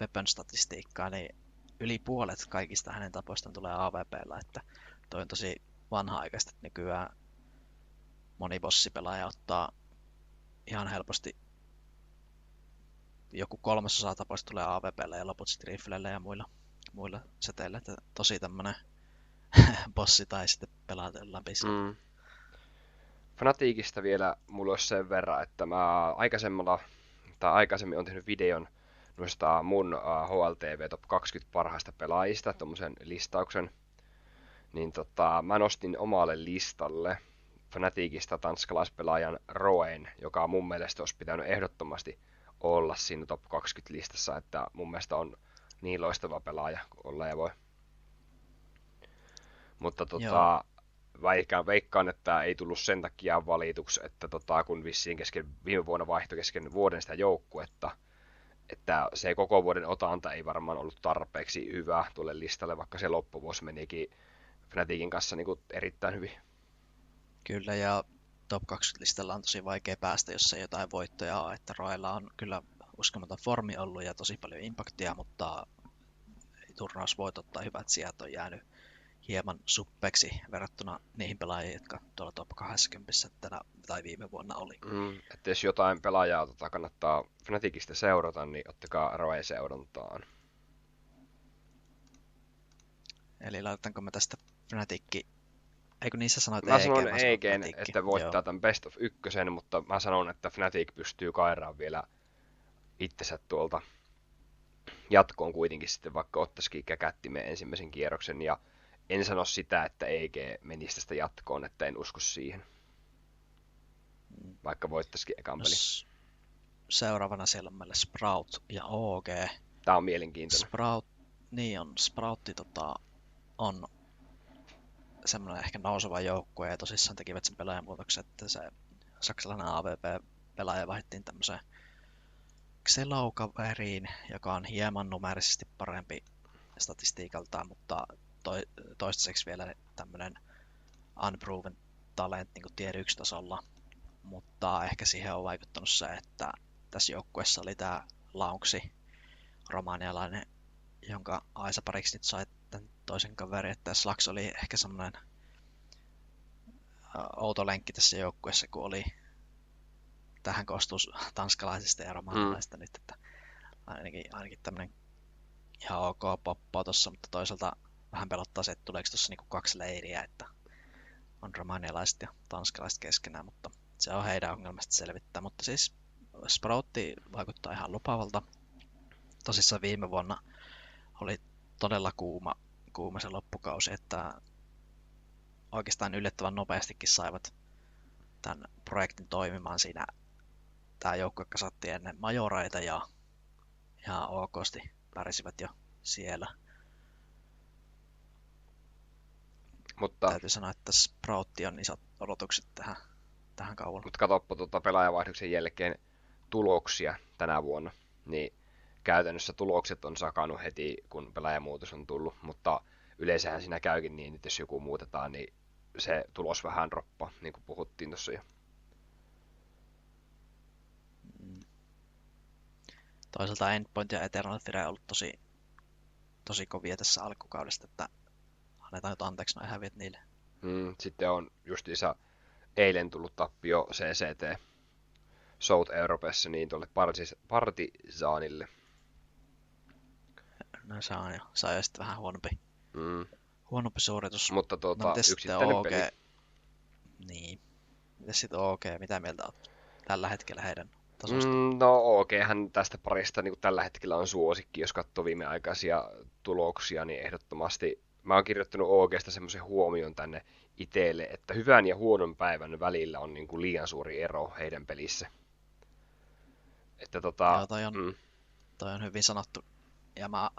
Weapon statistiikkaa, niin yli puolet kaikista hänen tapoistaan tulee AVPllä, että toi on tosi vanha-aikaista, että nykyään moni bossipelaaja ottaa ihan helposti joku kolmasosa tapoista tulee AVPllä ja loput sitten rifleillä ja muilla, muilla seteillä, että tosi tämmönen [laughs] bossi tai sitten pelata läpi. Mm. Fnaticista vielä mulla olisi sen verran, että mä aikaisemmalla, tai aikaisemmin on tehnyt videon noista mun HLTV Top 20 parhaista pelaajista, tuommoisen listauksen. Niin tota, mä nostin omalle listalle Fnaticista tanskalaispelaajan Roen, joka mun mielestä olisi pitänyt ehdottomasti olla siinä top 20 listassa, että mun mielestä on niin loistava pelaaja olla ja voi. Mutta tota, vaikka veikkaan, että ei tullut sen takia valituksi, että tota, kun vissiin kesken, viime vuonna vaihtoi kesken vuoden sitä joukkuetta, että se koko vuoden otanta ei varmaan ollut tarpeeksi hyvä tuolle listalle, vaikka se loppuvuosi menikin Fnaticin kanssa niin kuin erittäin hyvin. Kyllä, ja top 20 listalla on tosi vaikea päästä, jos ei jotain voittoja ole, että Roella on kyllä uskomaton formi ollut ja tosi paljon impaktia, mutta turnausvoitot tai hyvät sijat on jäänyt hieman suppeksi verrattuna niihin pelaajiin, jotka tuolla top 20 tänä, tai viime vuonna oli. Mm, että jos jotain pelaajaa tota, kannattaa Fnaticista seurata, niin ottakaa Roe seurantaan. Eli laitetanko me tästä Fnatic Eikö niissä sanoit Mä sanon EG, että voittaa Joo. tämän Best of ykkösen, mutta mä sanon, että Fnatic pystyy kairaan vielä itsensä tuolta jatkoon kuitenkin sitten, vaikka ottaisikin käkättimen ensimmäisen kierroksen. Ja en sano sitä, että EG menisi tästä jatkoon, että en usko siihen. Vaikka voittaisikin ekan peli. Seuraavana siellä on meille Sprout ja OG. Tää on mielenkiintoinen. Sprout, niin on. Sproutti tota, on semmoinen ehkä nouseva joukkue ja tosissaan tekivät sen pelaajamuutoksen, että se saksalainen AVP-pelaaja vaihdettiin tämmöiseen Xelau-kaveriin, joka on hieman numerisesti parempi statistiikaltaan, mutta toi, toistaiseksi vielä tämmöinen unproven talent niin kuin tier 1 tasolla, mutta ehkä siihen on vaikuttanut se, että tässä joukkueessa oli tämä Launksi, romanialainen, jonka Aisa pariksi nyt sai tämän toisen kaverin, että Slax oli ehkä semmoinen outo lenkki tässä joukkueessa, kun oli tähän koostuu tanskalaisista ja romanialaisista mm. nyt, että ainakin, ainakin tämmöinen ihan ok poppo tuossa, mutta toisaalta vähän pelottaa se, että tuleeko tuossa niinku kaksi leiriä, että on romanialaiset ja tanskalaiset keskenään, mutta se on heidän ongelmasta selvittää. Mutta siis Sproutti vaikuttaa ihan lupavalta. Tosissaan viime vuonna oli todella kuuma, kuuma se loppukausi, että oikeastaan yllättävän nopeastikin saivat tämän projektin toimimaan siinä. Tämä joukkue kasattiin ennen majoraita ja ihan okosti pärisivät jo siellä. Mutta, Täytyy sanoa, että Sproutti on isot odotukset tähän, tähän kauan. Mutta katsoppa tuota pelaajavaihdoksen jälkeen tuloksia tänä vuonna. niin käytännössä tulokset on sakannut heti, kun pelaajamuutos on tullut, mutta yleensähän siinä käykin niin, että jos joku muutetaan, niin se tulos vähän droppaa, niin kuin puhuttiin tuossa jo. Toisaalta Endpoint ja Eternal Fire on ollut tosi, tosi kovia tässä alkukaudesta, että annetaan nyt anteeksi noin häviät niille. Mm, sitten on justiinsa eilen tullut tappio CCT South Euroopassa niin tuolle Partisaanille. No se on on jo sitten vähän huonompi, mm. huonompi suoritus. Mutta tuota, no, yksittäinen OG... peli. Niin. Mitäs sitten OG, mitä mieltä olet tällä hetkellä heidän tasosta? Mm, no OG hän tästä parista niin tällä hetkellä on suosikki, jos katsoo viimeaikaisia tuloksia, niin ehdottomasti mä oon kirjoittanut OGsta semmoisen huomion tänne itselle, että hyvän ja huonon päivän välillä on niin kuin liian suuri ero heidän pelissä. Että tota, Joo, toi on, mm. toi on hyvin sanottu. Ja mä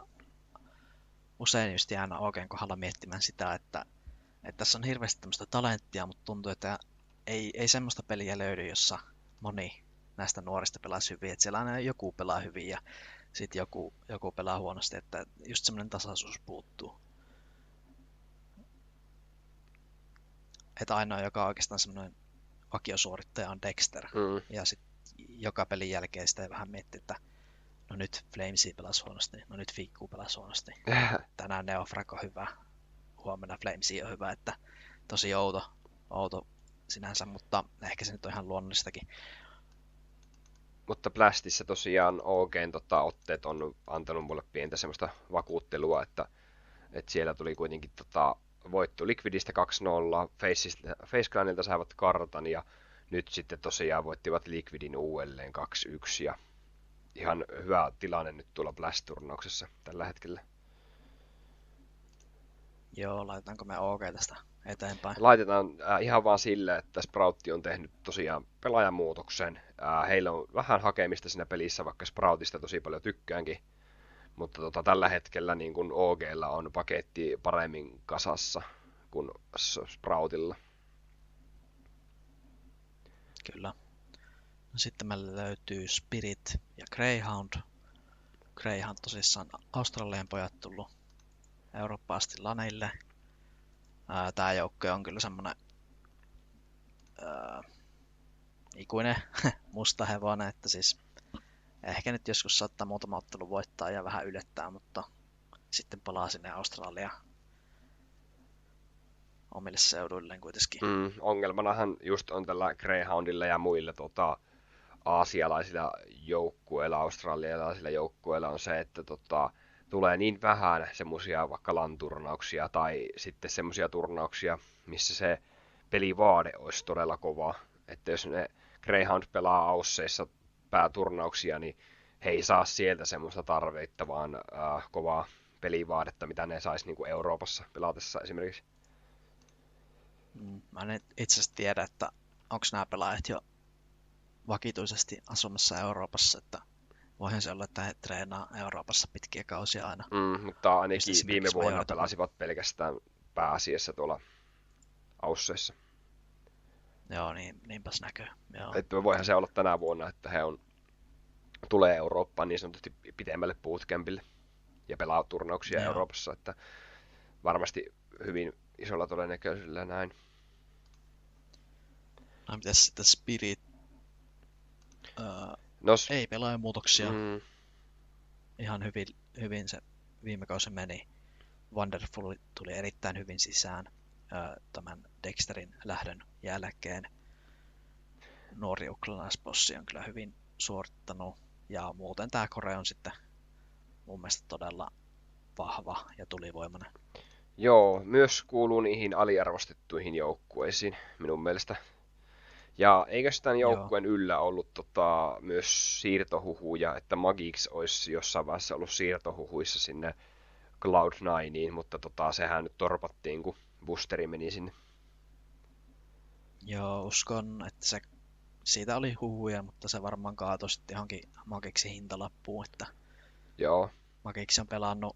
usein just jään oikein kohdalla miettimään sitä, että, että tässä on hirveästi tämmöistä talenttia, mutta tuntuu, että ei, ei semmoista peliä löydy, jossa moni näistä nuorista pelaa hyvin. Että siellä aina joku pelaa hyvin ja sitten joku, joku pelaa huonosti, että just semmoinen tasaisuus puuttuu. Että ainoa, joka on oikeastaan semmoinen vakiosuorittaja on Dexter. Mm. Ja sitten joka pelin jälkeen sitä vähän miettii, että no nyt Flamesi pelasi huonosti, no nyt Fikku pelasi huonosti. Tänään Neofrag on hyvä, huomenna Flamesi on hyvä, että tosi outo, outo sinänsä, mutta ehkä se nyt on ihan luonnollistakin. Mutta Blastissa tosiaan OG tota, otteet on antanut mulle pientä semmoista vakuuttelua, että, että siellä tuli kuitenkin tota, voitto Liquidistä 2-0, Faceclanilta saivat kartan ja nyt sitten tosiaan voittivat Liquidin uudelleen 2-1 ja ihan hyvä tilanne nyt tuolla Blast-turnauksessa tällä hetkellä. Joo, laitetaanko me OK tästä eteenpäin? Laitetaan äh, ihan vaan sille, että Sproutti on tehnyt tosiaan pelaajamuutoksen. Äh, heillä on vähän hakemista siinä pelissä, vaikka Sproutista tosi paljon tykkäänkin. Mutta tota, tällä hetkellä niin kun OGlla on paketti paremmin kasassa kuin Sproutilla. Kyllä. No sitten meillä löytyy Spirit ja Greyhound. Greyhound tosissaan Australian pojat tullut Eurooppa asti laneille. Tämä joukko on kyllä semmoinen ikuinen [laughs] musta hevonen, että siis ehkä nyt joskus saattaa muutama ottelu voittaa ja vähän ylettää, mutta sitten palaa sinne Australiaan omille seuduilleen kuitenkin. Mm, ongelmanahan just on tällä Greyhoundilla ja muilla tota, aasialaisilla joukkueilla, australialaisilla joukkueilla on se, että tota, tulee niin vähän semmoisia vaikka lanturnauksia tai sitten semmoisia turnauksia, missä se pelivaade olisi todella kova. Että jos ne Greyhound pelaa ausseissa pääturnauksia, niin he ei saa sieltä semmoista tarvittavaan äh, kovaa pelivaadetta, mitä ne saisi niin kuin Euroopassa pelatessa esimerkiksi. Mä en itse asiassa tiedä, että onko nämä pelaajat jo vakituisesti asumassa Euroopassa, että voihan se olla, että he treenaa Euroopassa pitkiä kausia aina. Mm, mutta ainakin viime vuonna pelasivat pelkästään pääasiassa tuolla Ausseissa. Joo, niin, niinpäs näkyy. Joo. Että voihan se olla tänä vuonna, että he on, tulee Eurooppaan niin sanotusti pitemmälle bootcampille ja pelaa turnauksia Joo. Euroopassa, että varmasti hyvin isolla todennäköisyydellä näin. No mitäs sitten Spirit? Uh, no, ei pelaajamuutoksia. Mm. Ihan hyvin, hyvin se viime kausi meni. Wonderful tuli erittäin hyvin sisään uh, tämän Dexterin lähdön jälkeen. Nuori ukrainaisbossi on kyllä hyvin suorittanut. Ja muuten tämä Kore on sitten mun mielestä todella vahva ja tulivoimainen. Joo, myös kuuluu niihin aliarvostettuihin joukkueisiin minun mielestä. Ja eikö tämän joukkueen yllä ollut tota, myös siirtohuhuja, että Magix olisi jossain vaiheessa ollut siirtohuhuissa sinne Cloud9, mutta tota, sehän nyt torpattiin, kun boosteri meni sinne. Joo, uskon, että se, siitä oli huhuja, mutta se varmaan kaatoi sitten johonkin Magixin hintalappuun, että Joo. Magix on pelannut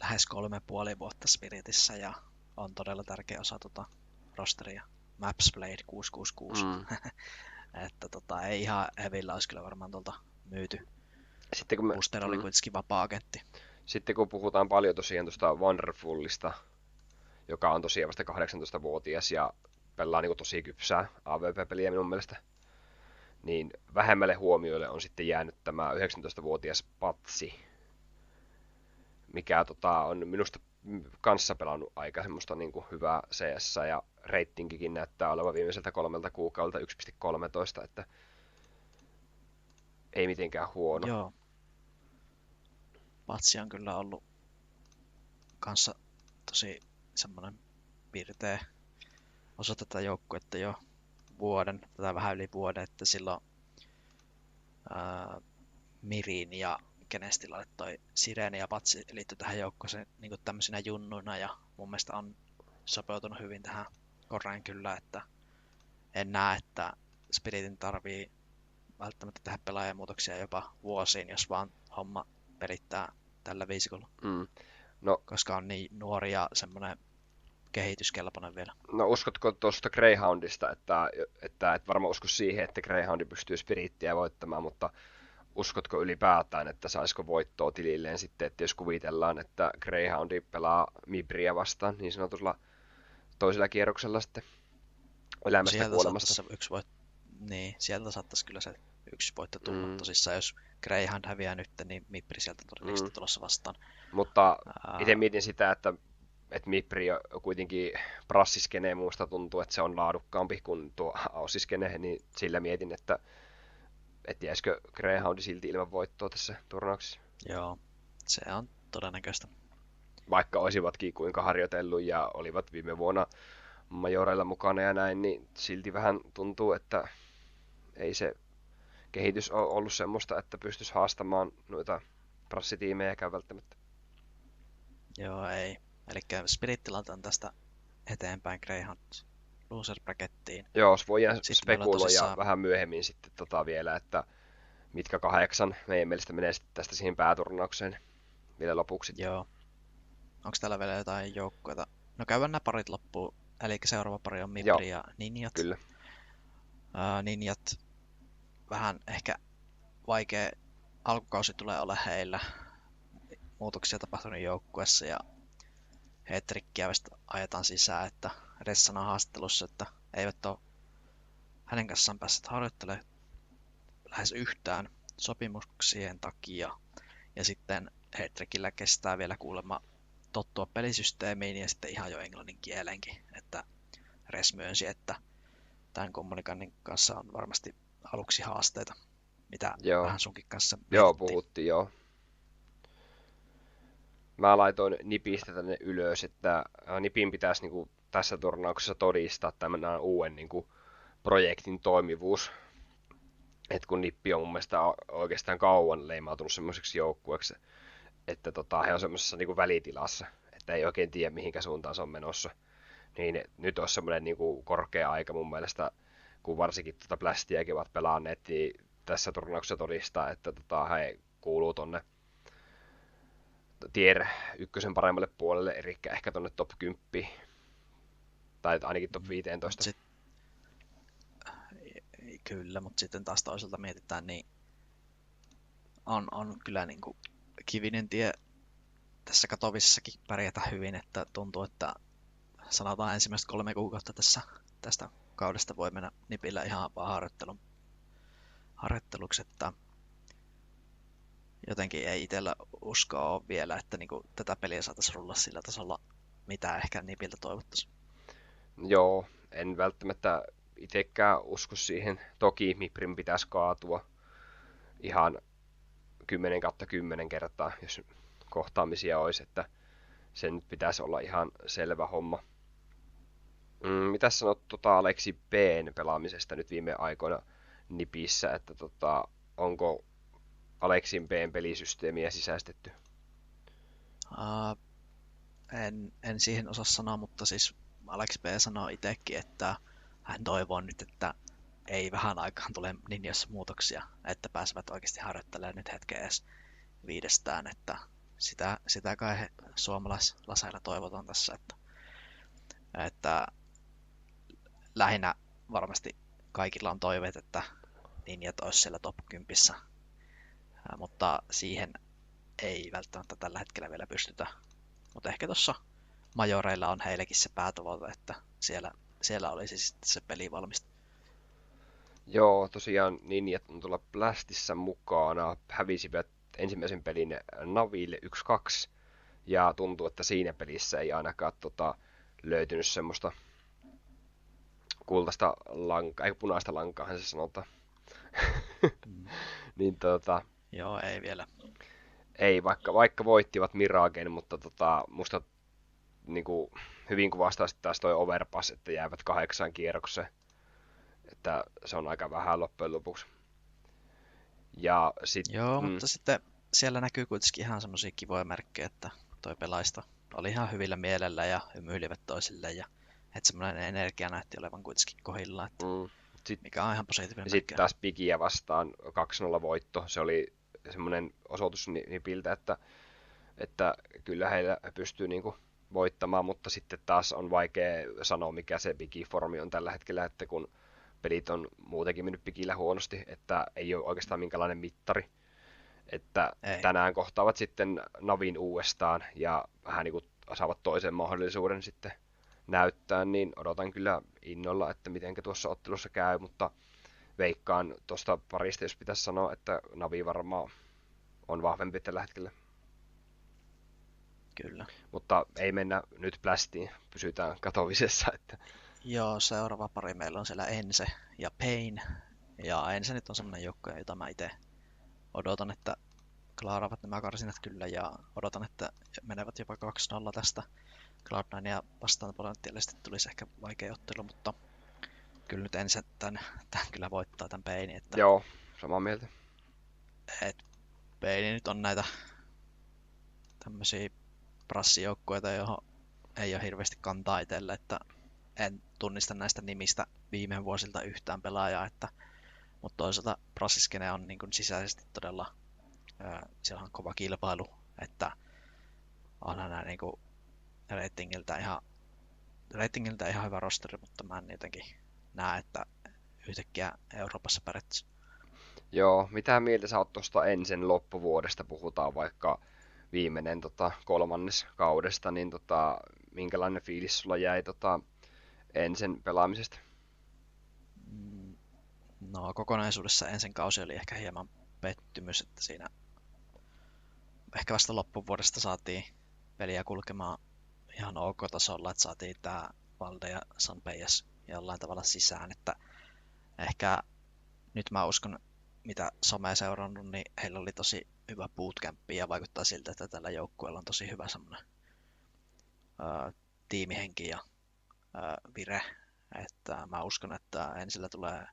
lähes kolme puoli vuotta Spiritissä ja on todella tärkeä osa tota rosteria. Maps Blade 666. Mm. [laughs] että tota, ei ihan hevillä olisi kyllä varmaan tuolta myyty. Sitten kun, me, Booster oli mm, kuitenkin vapaa-agentti. sitten kun puhutaan paljon tosiaan tuosta Wonderfulista, joka on tosiaan vasta 18-vuotias ja pelaa niin tosi kypsää AVP-peliä minun mielestä, niin vähemmälle huomioille on sitten jäänyt tämä 19-vuotias Patsi, mikä tota, on minusta kanssa pelannut aika semmoista niin kuin hyvää CS ja reitinkikin näyttää olevan viimeiseltä kolmelta kuukaudelta 1.13, että ei mitenkään huono. Joo. Patsi on kyllä ollut kanssa tosi semmoinen pirteä osa tätä joukkuetta jo vuoden, tätä vähän yli vuoden, että silloin ää, Mirin ja kenes toi Sireni ja Patsi liittyi tähän joukkoon niin tämmöisinä junnuina ja mun mielestä on sopeutunut hyvin tähän korreen kyllä, että en näe, että Spiritin tarvii välttämättä tehdä pelaajamuutoksia jopa vuosiin, jos vaan homma pelittää tällä viisikolla. Mm. No, koska on niin nuori ja semmoinen kehityskelpoinen vielä. No uskotko tuosta Greyhoundista, että, että et varmaan usko siihen, että Greyhoundi pystyy Spirittiä voittamaan, mutta uskotko ylipäätään, että saisiko voittoa tililleen sitten, että jos kuvitellaan, että Greyhoundi pelaa Mibriä vastaan niin sanotulla toisella kierroksella sitten elämästä sieltä kuolemasta. Yksi voit... Niin, sieltä saattaisi kyllä se yksi voitto tulla. Mm. Tosissaan jos Greyhound häviää nyt, niin Mipri sieltä todennäköisesti mm. tulossa vastaan. Mutta uh... itse mietin sitä, että että Mipri kuitenkin prassiskenee muusta tuntuu, että se on laadukkaampi kuin tuo Aussiskene, niin sillä mietin, että että jäisikö Greyhoundi silti ilman voittoa tässä turnauksessa. Joo, se on todennäköistä. Vaikka olisivatkin kuinka harjoitellut ja olivat viime vuonna majoreilla mukana ja näin, niin silti vähän tuntuu, että ei se kehitys ole ollut semmoista, että pystyisi haastamaan noita prassitiimejäkään välttämättä. Joo, ei. Eli Spirittilalta tästä eteenpäin Greyhound loser brackettiin. Joo, voi spekuloida tosissaan... vähän myöhemmin sitten tota vielä, että mitkä kahdeksan meidän mielestä menee sitten tästä siihen pääturnaukseen vielä lopuksi. Joo. Onko täällä vielä jotain joukkoita? No käydään nämä parit loppuun. Eli seuraava pari on Mipri ja Ninjat. Kyllä. Uh, Ninjat vähän ehkä vaikea alkukausi tulee olla heillä. Muutoksia tapahtunut joukkueessa ja Hetrikkiä ajetaan sisään, että Ressana haastattelussa, että eivät ole hänen kanssaan päässeet harjoittelemaan lähes yhtään sopimuksien takia. Ja sitten Hetrikillä kestää vielä kuulemma tottua pelisysteemiin ja sitten ihan jo englannin kielenkin, että Res myönsi, että tämän kommunikaannin kanssa on varmasti aluksi haasteita, mitä joo. vähän sunkin kanssa Joo, puhuttiin joo mä laitoin Nipistä tänne ylös, että Nipin pitäisi niin kuin, tässä turnauksessa todistaa tämän uuden niin kuin, projektin toimivuus. Et kun Nippi on mun mielestä oikeastaan kauan leimautunut semmoiseksi joukkueeksi, että tota, he on semmoisessa niin kuin, välitilassa, että ei oikein tiedä mihinkä suuntaan se on menossa. Niin nyt on semmoinen niin kuin, korkea aika mun mielestä, kun varsinkin tuota Blastiakin ovat pelanneet, niin tässä turnauksessa todistaa, että tota, he kuuluu tonne tier ykkösen paremmalle puolelle, eli ehkä tonne top 10 tai ainakin top 15. Sit, kyllä, mutta sitten taas toisaalta mietitään, niin on, on kyllä niin kuin kivinen tie tässä katovissakin pärjätä hyvin, että tuntuu, että sanotaan ensimmäistä kolme kuukautta tässä, tästä kaudesta voi mennä nipillä ihan vaan harjoittelun, harjoitteluksi, että jotenkin ei itsellä uskoa vielä, että niinku tätä peliä saataisiin rulla sillä tasolla, mitä ehkä Nipiltä toivottaisiin. Joo, en välttämättä itsekään usko siihen. Toki Miprin pitäisi kaatua ihan 10 kautta 10 kertaa, jos kohtaamisia olisi, että sen pitäisi olla ihan selvä homma. Mm, mitä sanot tota Aleksi B:n pelaamisesta nyt viime aikoina Nipissä, että tota, onko Aleksin B:n pelisysteemiä sisäistetty? Uh, en, en siihen osaa sanoa, mutta siis Alex B sanoo itsekin, että hän toivoo nyt, että ei vähän aikaan tule Ninjassa muutoksia, että pääsevät oikeasti harjoittelemaan nyt hetken edes viidestään, että sitä, sitä kai suomalaislaseilla toivotaan tässä, että, että lähinnä varmasti kaikilla on toiveet, että Ninjat olisi siellä top 10 mutta siihen ei välttämättä tällä hetkellä vielä pystytä. Mutta ehkä tuossa majoreilla on heillekin se päätavoite, että siellä, siellä olisi sitten se peli valmis. Joo, tosiaan Ninjat on tuolla Blastissa mukana. Hävisivät ensimmäisen pelin Naville 1-2. Ja tuntuu, että siinä pelissä ei ainakaan tota, löytynyt semmoista kultaista lankaa, ei punaista lankaa, se sanotaan. Mm. [laughs] niin tota... Joo, ei vielä. Ei, vaikka, vaikka voittivat Miragen, mutta tota, musta niin kuin, hyvin kuvastaa sitten taas toi overpass, että jäävät kahdeksaan kierrokseen. Että se on aika vähän loppujen lopuksi. Ja sit, Joo, mm. mutta sitten siellä näkyy kuitenkin ihan semmoisia kivoja merkkejä, että toi pelaista oli ihan hyvillä mielellä ja hymyilivät toisille ja että semmoinen energia näytti olevan kuitenkin kohilla, että mm. Sit, mikä on ihan positiivinen Sitten taas Pigiä vastaan 2-0 voitto. Se oli semmoinen osoitus Nipiltä, että, että kyllä heillä pystyy niinku voittamaan, mutta sitten taas on vaikea sanoa, mikä se Pigi-formi on tällä hetkellä, että kun pelit on muutenkin mennyt Pigillä huonosti, että ei ole oikeastaan minkälainen mittari. Että ei. tänään kohtaavat sitten Navin uudestaan ja vähän niin kuin saavat toisen mahdollisuuden sitten näyttää, niin odotan kyllä innolla, että miten tuossa ottelussa käy, mutta veikkaan tuosta parista, jos pitäisi sanoa, että Navi varmaan on vahvempi tällä hetkellä. Kyllä. Mutta ei mennä nyt plästiin, pysytään katovisessa. Että... Joo, seuraava pari meillä on siellä Ense ja Pain. Ja Ense nyt on semmoinen joukko, jota mä itse odotan, että klaaraavat nämä karsinat kyllä ja odotan, että menevät jopa 2-0 tästä Cloud9 ja vastaan potentiaalisesti tulisi ehkä vaikea ottelu, mutta kyllä nyt ensin tämän, tämän kyllä voittaa tämän Peini. Että, Joo, samaa mieltä. Et Peini nyt on näitä tämmöisiä prassijoukkueita, johon ei ole hirveästi kantaa itselle, että en tunnista näistä nimistä viime vuosilta yhtään pelaajaa, että, mutta toisaalta prassiskene on niin sisäisesti todella, siellä on kova kilpailu, että onhan nämä niin ratingiltä ihan, ratingilta ihan hyvä rosteri, mutta mä en jotenkin näe, että yhtäkkiä Euroopassa pärjättäisiin. Joo, mitä mieltä sä oot tuosta ensin loppuvuodesta, puhutaan vaikka viimeinen tota, kolmannes kaudesta, niin tota, minkälainen fiilis sulla jäi tota, ensin pelaamisesta? No kokonaisuudessa ensin kausi oli ehkä hieman pettymys, että siinä ehkä vasta loppuvuodesta saatiin peliä kulkemaan ihan ok tasolla, että saatiin tämä Valde ja Sanpeijas jollain tavalla sisään, että ehkä nyt mä uskon, mitä somea seurannut, niin heillä oli tosi hyvä bootcamp ja vaikuttaa siltä, että tällä joukkueella on tosi hyvä semmoinen ää, tiimihenki ja ää, vire, että mä uskon, että ensillä tulee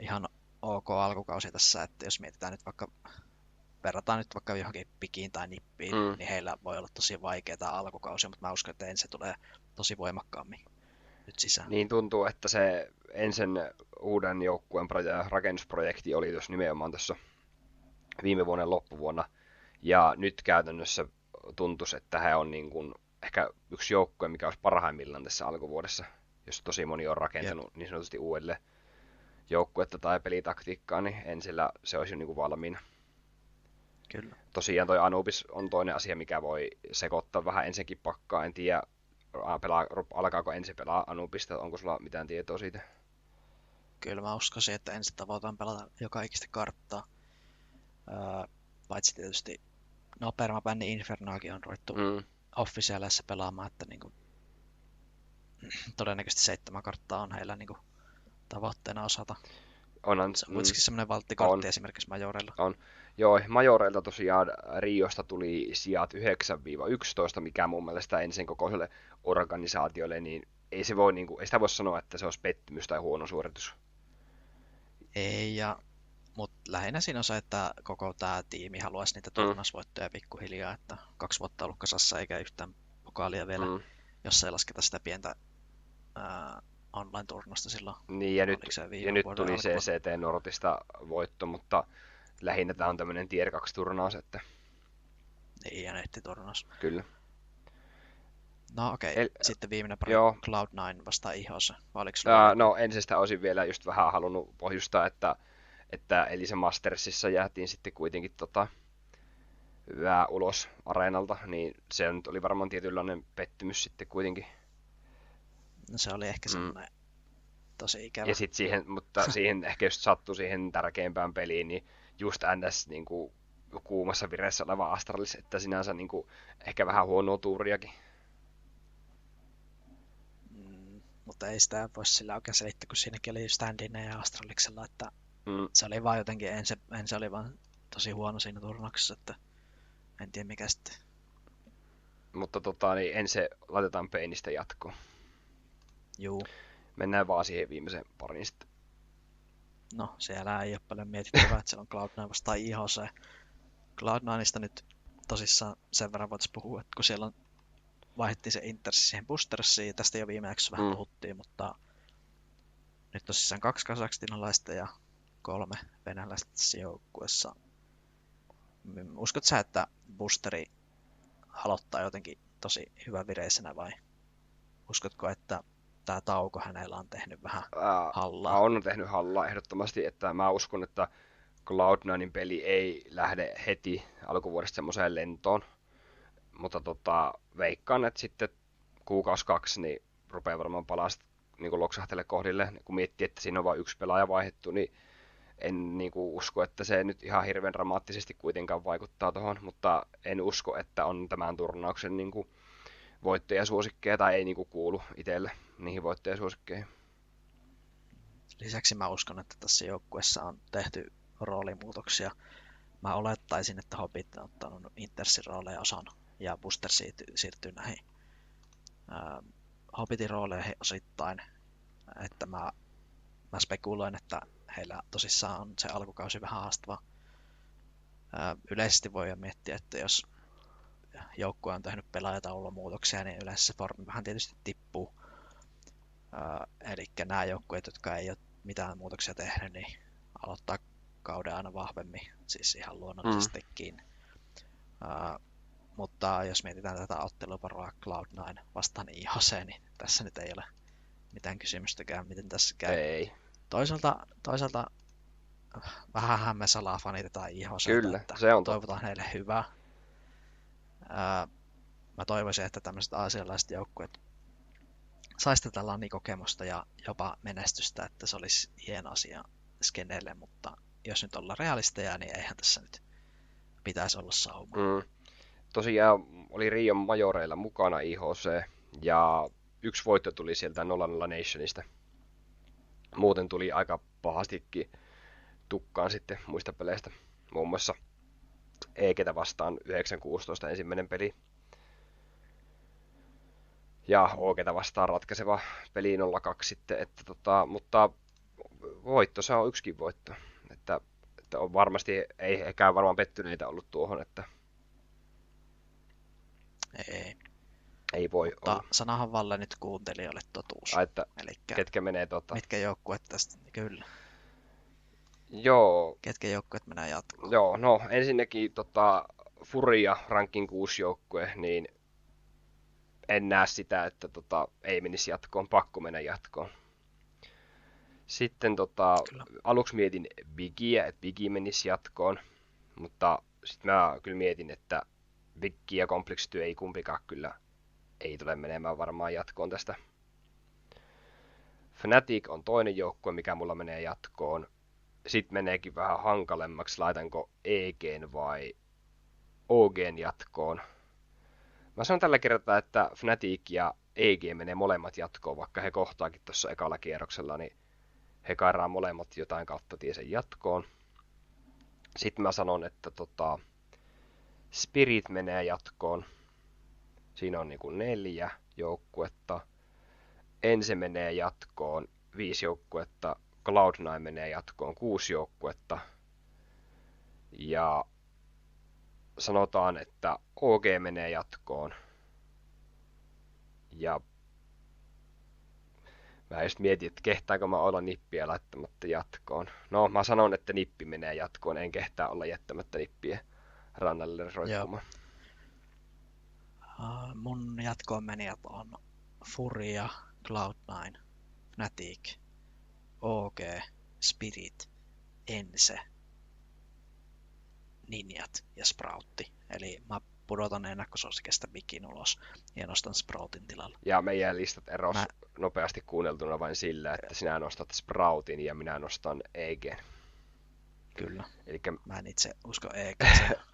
ihan ok alkukausi tässä, että jos mietitään nyt vaikka verrataan nyt vaikka johonkin pikiin tai nippiin, mm. niin heillä voi olla tosi vaikeaa alkukausi, mutta mä uskon, että ensin tulee tosi voimakkaammin nyt sisään. Niin tuntuu, että se ensin uuden joukkueen rakennusprojekti oli tuossa nimenomaan tuossa viime vuoden loppuvuonna, ja nyt käytännössä tuntuisi, että he on niin kuin ehkä yksi joukkue, mikä olisi parhaimmillaan tässä alkuvuodessa, jos tosi moni on rakentanut Jep. niin sanotusti uudelle joukkuetta tai pelitaktiikkaa, niin ensillä se olisi jo niin kuin valmiina. Kyllä. Tosiaan toi Anubis on toinen asia, mikä voi sekoittaa vähän ensinkin pakkaa. En tiedä, pelaa, alkaako ensin pelaa Anubista, onko sulla mitään tietoa siitä? Kyllä mä uskoisin, että ensin tavoitaan pelata joka ikistä karttaa. Öö, paitsi tietysti, no Permabändi Infernaakin on ruvettu mm. officialissa pelaamaan, että niinku, [clears throat] todennäköisesti seitsemän karttaa on heillä niinku, tavoitteena osata. Onhan, se on kuitenkin mm, semmoinen valttikortti on, esimerkiksi Majorella. On. Joo, Majoreilta tosiaan Riosta tuli sijat 9-11, mikä mun mielestä ensin kokoiselle organisaatiolle, niin ei, se voi, niin kuin, ei sitä voi sanoa, että se olisi pettymys tai huono suoritus. Ei, ja, mutta lähinnä siinä on se, että koko tämä tiimi haluaisi niitä turnasvoittoja mm. pikkuhiljaa, että kaksi vuotta ollut kasassa eikä yhtään pokaalia vielä, mm. jos ei lasketa sitä pientä ää, online-turnasta silloin. Niin, ja nyt, ja nyt tuli CCT Nordista voitto, mutta lähinnä tämä on tämmöinen Tier 2-turnaus, että... Niin, ja nettiturnaus. Kyllä. No okei, okay. El... sitten viimeinen pari Joo. Cloud9 vastaan ihossa. Uh, no ensistä olisin vielä just vähän halunnut pohjustaa, että Että Elisa Mastersissa jäätiin sitten kuitenkin tota, hyvää ulos areenalta, niin se nyt oli varmaan tietynlainen pettymys sitten kuitenkin. No se oli ehkä semmoinen mm. tosi ikävä. Ja sitten siihen, mutta [laughs] siihen ehkä just sattui siihen tärkeimpään peliin, niin just NS niin kuin, kuumassa vireessä oleva Astralis, että sinänsä niin kuin, ehkä vähän huonoa tuuriakin. Mm, mutta ei sitä voi sillä oikein selittää, kun siinäkin oli Standine ja Astraliksella, että mm. se oli vaan jotenkin, ensin, ensin oli vaan tosi huono siinä turnauksessa, että en tiedä mikä sitten. Mutta tota, niin ensin laitetaan peinistä jatkoon. Juu. Mennään vaan siihen viimeiseen pariin sitten. No, siellä ei ole paljon mietittävää, että se on Cloud9 vastaan IHC. Cloud9ista nyt tosissaan sen verran voitaisiin puhua, että kun siellä on vaihdettiin se Intersi siihen Boostersiin, tästä jo viime jaksossa vähän mm. puhuttiin, mutta nyt tosissaan kaksi kasakstinalaista ja kolme venäläistä tässä joukkuessa. Uskot sä, että boosteri aloittaa jotenkin tosi hyvän vireisenä vai uskotko, että tämä tauko hänellä on tehnyt vähän hallaa? On tehnyt hallaa ehdottomasti, että mä uskon, että Cloud9 peli ei lähde heti alkuvuodesta semmoiseen lentoon, mutta tota, veikkaan, että sitten kuukausi kaksi, niin rupeaa varmaan palaa niin loksahtele kohdille, kun miettii, että siinä on vain yksi pelaaja vaihdettu, niin en niin kuin, usko, että se nyt ihan hirveän dramaattisesti kuitenkaan vaikuttaa tuohon, mutta en usko, että on tämän turnauksen niin kuin, voittajasuosikkeja tai ei niin kuin, kuulu itselle niihin voittajasuosikkeihin. Lisäksi mä uskon, että tässä joukkueessa on tehty roolimuutoksia. Mä olettaisin, että Hobbit on ottanut Intersin rooleja osan ja Booster siirtyy näihin äh, Hobbitin rooleihin osittain. Että mä, mä spekuloin, että heillä tosissaan on se alkukausi vähän haastava. Yleisesti voi jo miettiä, että jos joukkue on tehnyt pelaajataulumuutoksia, niin yleensä se formi vähän tietysti tippuu. Eli nämä joukkueet, jotka ei ole mitään muutoksia tehnyt, niin aloittaa kauden aina vahvemmin, siis ihan luonnollisestikin. Mm. Uh, mutta jos mietitään tätä otteluparoa Cloud9 vastaan IHC, niin tässä nyt ei ole mitään kysymystäkään, miten tässä käy. Ei. Toisaalta, toisaalta vähän me salaa fanitetaan IHC. Kyllä, että se on Toivotaan totta. heille hyvää. Ää, mä toivoisin, että tämmöiset aasialaiset joukkueet saisi tätä kokemusta ja jopa menestystä, että se olisi hieno asia skeneelle, mutta jos nyt ollaan realisteja, niin eihän tässä nyt pitäisi olla sauma. Mm. Tosiaan oli Rion majoreilla mukana IHC, ja yksi voitto tuli sieltä Nolan Nationista muuten tuli aika pahastikin tukkaan sitten muista peleistä. Muun muassa Eketä vastaan 9-16 ensimmäinen peli. Ja Oketä vastaan ratkaiseva peli 0-2 sitten, että tota, mutta voitto, se on yksikin voitto. Että, että on varmasti, ei ehkä varmaan pettyneitä ollut tuohon, että ei. Ei voi Mutta olla. sanahan valle nyt kuuntelijoille totuus. Ai, että Elikkä, ketkä menee tota... Mitkä joukkueet tästä, kyllä. Joo. Ketkä joukkueet menee jatkoon? Joo, no ensinnäkin tota, Furia, rankin 6 joukkue, niin en näe sitä, että tota, ei menisi jatkoon, pakko mennä jatkoon. Sitten tota, aluksi mietin Bigiä, että Bigi menisi jatkoon, mutta sitten mä kyllä mietin, että Biggi ja kompleksityö ei kumpikaan kyllä ei tule menemään varmaan jatkoon tästä. Fnatic on toinen joukkue, mikä mulla menee jatkoon. Sitten meneekin vähän hankalemmaksi, laitanko EGn vai OGn jatkoon. Mä sanon tällä kertaa, että Fnatic ja EG menee molemmat jatkoon, vaikka he kohtaakin tuossa ekalla kierroksella, niin he kairaa molemmat jotain kautta tiesen jatkoon. Sitten mä sanon, että tota, Spirit menee jatkoon. Siinä on kuin neljä joukkuetta. Ensi menee jatkoon viisi joukkuetta. Cloud9 menee jatkoon kuusi joukkuetta. Ja sanotaan, että OG menee jatkoon. Ja mä just mietin, että kehtaanko mä olla nippiä laittamatta jatkoon. No, mä sanon, että nippi menee jatkoon, en kehtaa olla jättämättä nippiä rannalle roikkumaan. Uh, mun jatkoon menijät on Furia, Cloud9, Fnatic, OG, Spirit Ense, Ninjat ja Sproutti. Eli mä pudotan ennakkosuosikesta Bikin ulos ja nostan Sproutin tilalla. Ja meidän listat eros mä... nopeasti kuunneltuna vain sillä, että sinä nostat Sproutin ja minä nostan Egen. Kyllä. Elikkä... Mä en itse usko EG. [laughs]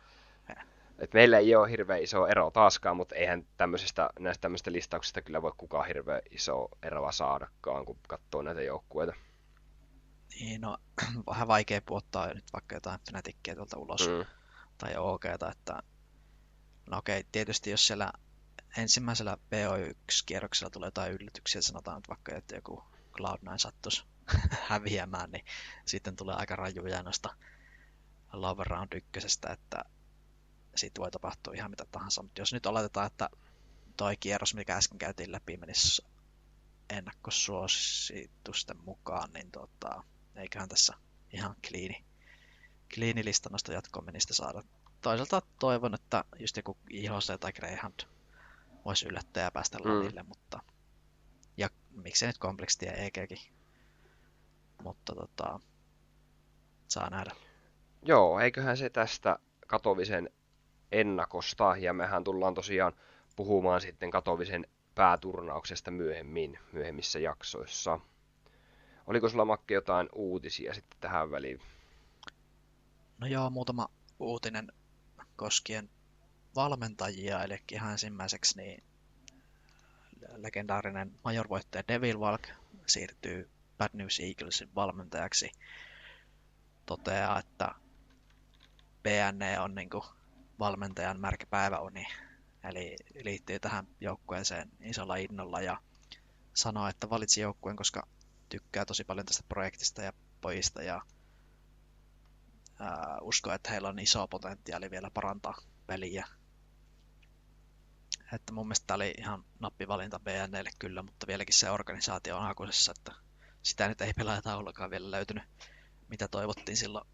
Et meillä ei ole hirveän iso ero taaskaan, mutta eihän tämmöisestä, näistä tämmöistä listauksista kyllä voi kukaan hirveän iso eroa saadakaan, kun katsoo näitä joukkueita. Niin, no [clears throat] vähän vaikea puottaa nyt vaikka jotain Fnatickia tuolta ulos mm. tai OGta, että no okei, tietysti jos siellä ensimmäisellä PO1-kierroksella tulee jotain yllätyksiä, sanotaan nyt vaikka, että joku Cloud9 sattuisi [laughs] häviämään, niin sitten tulee aika rajuja noista Love Round ykkösestä, että siitä voi tapahtua ihan mitä tahansa. Mutta jos nyt oletetaan, että toi kierros, mikä äsken käytiin läpi, menisi ennakkosuositusten mukaan, niin tota, eiköhän tässä ihan kliini, kliini lista noista jatkomenistä saada. Toisaalta toivon, että just joku IHC tai Greyhound voisi yllättää ja päästä mm. mutta ja miksei nyt kompleksi ja EGkin. Mutta tota, saa nähdä. Joo, eiköhän se tästä Katovisen ennakosta, ja mehän tullaan tosiaan puhumaan sitten Katovisen pääturnauksesta myöhemmin, myöhemmissä jaksoissa. Oliko sulla Makki jotain uutisia sitten tähän väliin? No joo, muutama uutinen koskien valmentajia, eli ihan ensimmäiseksi niin legendaarinen majorvoittaja Devil Valk siirtyy Bad News Eaglesin valmentajaksi. Toteaa, että PNE on niin kuin valmentajan märkä päiväuni, eli liittyy tähän joukkueeseen isolla innolla ja sanoo, että valitsi joukkueen, koska tykkää tosi paljon tästä projektista ja pojista ja ää, uskoo, että heillä on iso potentiaali vielä parantaa peliä. Että mun mielestä tämä oli ihan nappivalinta BNlle kyllä, mutta vieläkin se organisaatio on hakusessa, että sitä nyt ei pelaajataulullakaan vielä löytynyt, mitä toivottiin silloin